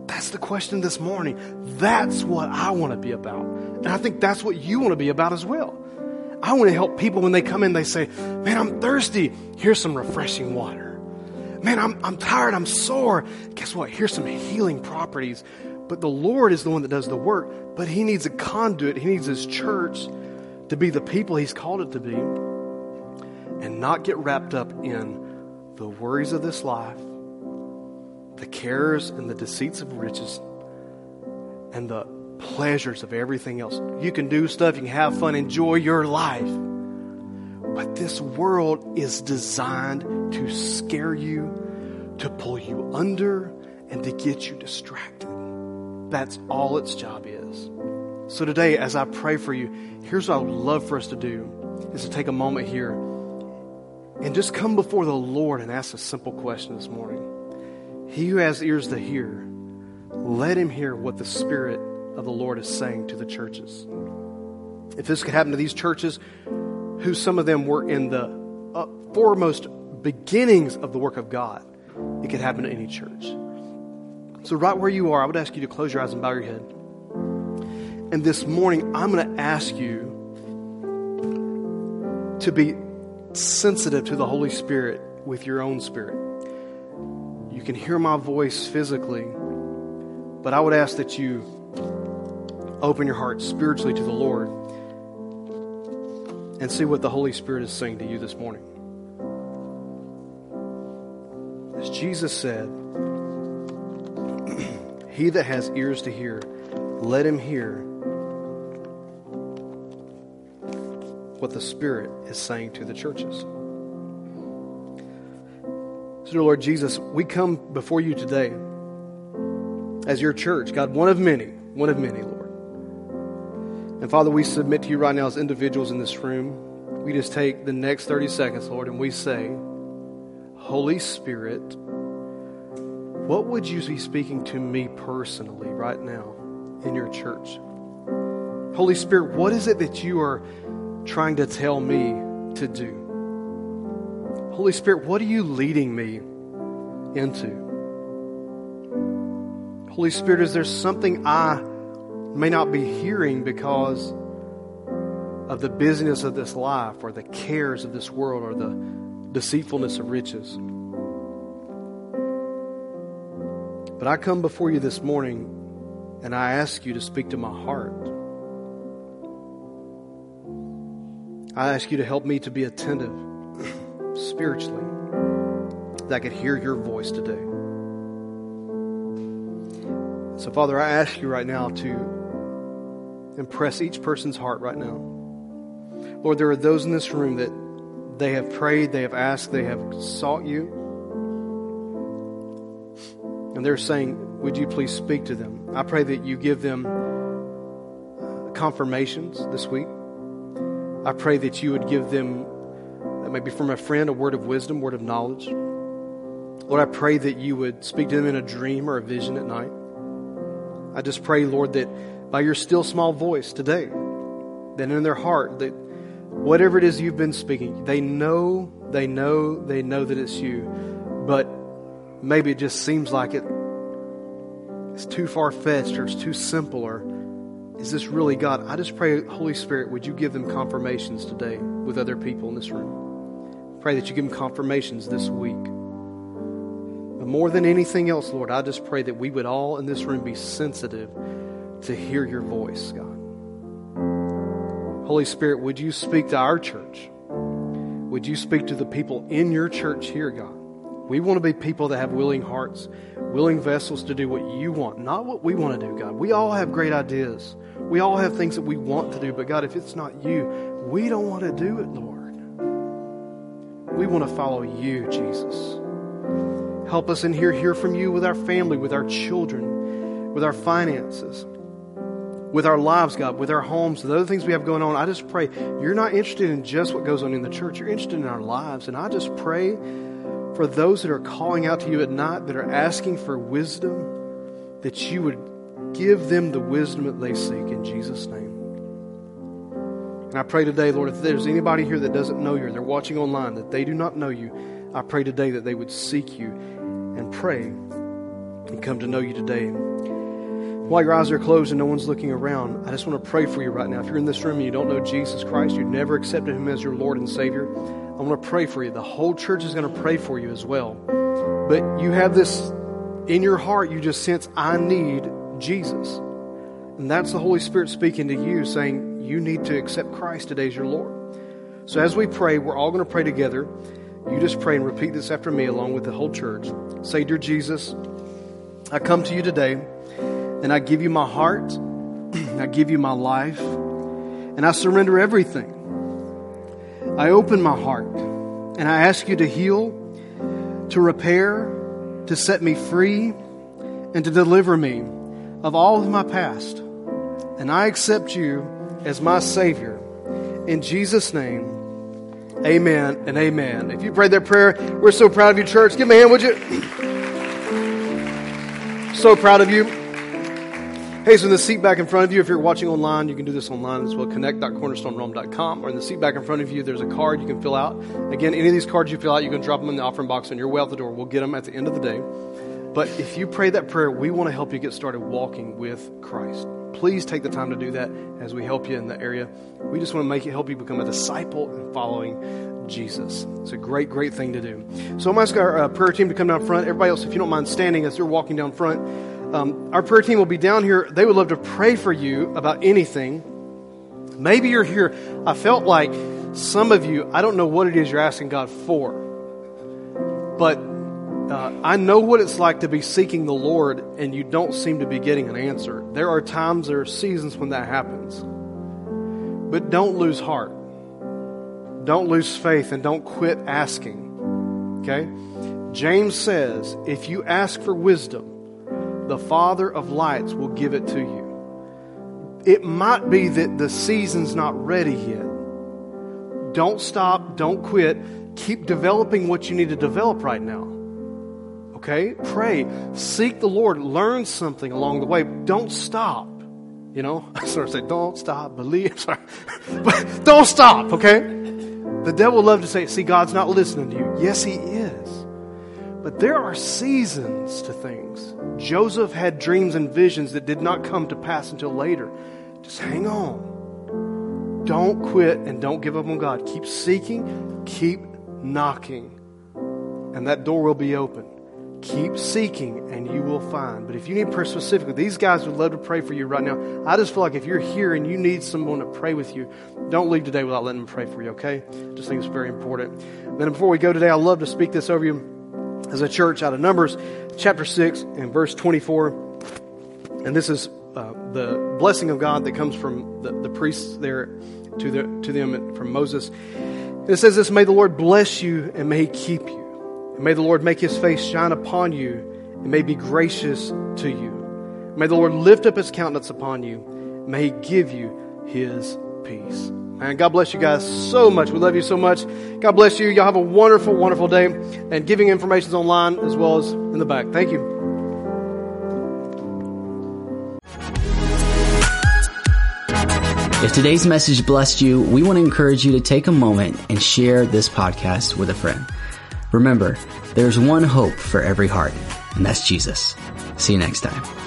That's the question this morning. That's what I want to be about. And I think that's what you want to be about as well. I want to help people when they come in, they say, Man, I'm thirsty. Here's some refreshing water. Man, I'm, I'm tired. I'm sore. Guess what? Here's some healing properties. But the Lord is the one that does the work. But He needs a conduit, He needs His church to be the people He's called it to be and not get wrapped up in the worries of this life, the cares and the deceits of riches, and the pleasures of everything else. You can do stuff, you can have fun, enjoy your life. But this world is designed to scare you, to pull you under, and to get you distracted. That's all its job is. So today, as I pray for you, here's what I would love for us to do is to take a moment here and just come before the Lord and ask a simple question this morning. He who has ears to hear, let him hear what the Spirit of the Lord is saying to the churches. If this could happen to these churches, who some of them were in the foremost beginnings of the work of God, it could happen to any church. So, right where you are, I would ask you to close your eyes and bow your head. And this morning, I'm going to ask you to be sensitive to the Holy Spirit with your own spirit. You can hear my voice physically, but I would ask that you open your heart spiritually to the Lord and see what the Holy Spirit is saying to you this morning. As Jesus said, He that has ears to hear, let him hear what the Spirit is saying to the churches. So, dear Lord Jesus, we come before you today as your church, God, one of many, one of many, Lord. And Father, we submit to you right now as individuals in this room. We just take the next 30 seconds, Lord, and we say, Holy Spirit, what would you be speaking to me personally right now in your church? Holy Spirit, what is it that you are trying to tell me to do? Holy Spirit, what are you leading me into? Holy Spirit, is there something I may not be hearing because of the busyness of this life or the cares of this world or the deceitfulness of riches? But I come before you this morning and I ask you to speak to my heart. I ask you to help me to be attentive spiritually, that I could hear your voice today. So, Father, I ask you right now to impress each person's heart right now. Lord, there are those in this room that they have prayed, they have asked, they have sought you. And they're saying, Would you please speak to them? I pray that you give them uh, confirmations this week. I pray that you would give them, maybe from a friend, a word of wisdom, word of knowledge. Lord, I pray that you would speak to them in a dream or a vision at night. I just pray, Lord, that by your still small voice today, that in their heart, that whatever it is you've been speaking, they know, they know, they know that it's you. But maybe it just seems like it it's too far fetched or it's too simple or is this really God? I just pray, Holy Spirit, would you give them confirmations today with other people in this room? Pray that you give them confirmations this week. But more than anything else, Lord, I just pray that we would all in this room be sensitive to hear your voice, God. Holy Spirit, would you speak to our church? Would you speak to the people in your church here, God? We want to be people that have willing hearts, willing vessels to do what you want, not what we want to do, God. We all have great ideas. We all have things that we want to do, but God, if it's not you, we don't want to do it, Lord. We want to follow you, Jesus. Help us in here, hear from you with our family, with our children, with our finances, with our lives, God, with our homes, the other things we have going on. I just pray you're not interested in just what goes on in the church, you're interested in our lives. And I just pray for those that are calling out to you at night, that are asking for wisdom, that you would give them the wisdom that they seek in Jesus' name. And I pray today, Lord, if there's anybody here that doesn't know you or they're watching online, that they do not know you, I pray today that they would seek you and pray and come to know you today. While your eyes are closed and no one's looking around, I just want to pray for you right now. If you're in this room and you don't know Jesus Christ, you've never accepted him as your Lord and Savior, I want to pray for you. The whole church is going to pray for you as well. But you have this in your heart, you just sense, I need Jesus. And that's the Holy Spirit speaking to you, saying, You need to accept Christ today as your Lord. So as we pray, we're all going to pray together. You just pray and repeat this after me along with the whole church. Say, Dear Jesus, I come to you today and I give you my heart. I give you my life and I surrender everything. I open my heart and I ask you to heal, to repair, to set me free, and to deliver me of all of my past. And I accept you as my Savior. In Jesus' name, amen and amen. If you prayed that prayer, we're so proud of you, church. Give me a hand, would you? So proud of you. Hey, so in the seat back in front of you, if you're watching online, you can do this online as well. Connect.cornerstonerome.com. Or in the seat back in front of you, there's a card you can fill out. Again, any of these cards you fill out, you can drop them in the offering box on your way out the door. We'll get them at the end of the day. But if you pray that prayer, we want to help you get started walking with Christ. Please take the time to do that as we help you in the area. We just want to make it help you become a disciple and following Jesus. It's a great, great thing to do. So I'm going to ask our uh, prayer team to come down front. Everybody else, if you don't mind standing as they're walking down front, um, our prayer team will be down here. They would love to pray for you about anything. Maybe you're here. I felt like some of you, I don't know what it is you're asking God for, but uh, I know what it's like to be seeking the Lord and you don't seem to be getting an answer. There are times, there are seasons when that happens. But don't lose heart. Don't lose faith and don't quit asking. Okay? James says, if you ask for wisdom, the Father of lights will give it to you. It might be that the season's not ready yet. Don't stop, don't quit. Keep developing what you need to develop right now. Okay? Pray. Seek the Lord. Learn something along the way. Don't stop. You know, I sort of say, don't stop, believe. Sorry. but don't stop, okay? The devil would love to say, see, God's not listening to you. Yes, he is. But there are seasons to things. Joseph had dreams and visions that did not come to pass until later. Just hang on. Don't quit and don't give up on God. Keep seeking, keep knocking, and that door will be open. Keep seeking and you will find. But if you need prayer specifically, these guys would love to pray for you right now. I just feel like if you're here and you need someone to pray with you, don't leave today without letting them pray for you, okay? Just think it's very important. Then before we go today, I'd love to speak this over you as a church out of Numbers chapter 6 and verse 24. And this is uh, the blessing of God that comes from the, the priests there to, the, to them from Moses. It says this May the Lord bless you and may he keep you. And may the Lord make his face shine upon you and may be gracious to you. May the Lord lift up his countenance upon you. May he give you his peace. And God bless you guys so much. We love you so much. God bless you. Y'all have a wonderful, wonderful day. And giving information is online as well as in the back. Thank you. If today's message blessed you, we want to encourage you to take a moment and share this podcast with a friend. Remember, there's one hope for every heart, and that's Jesus. See you next time.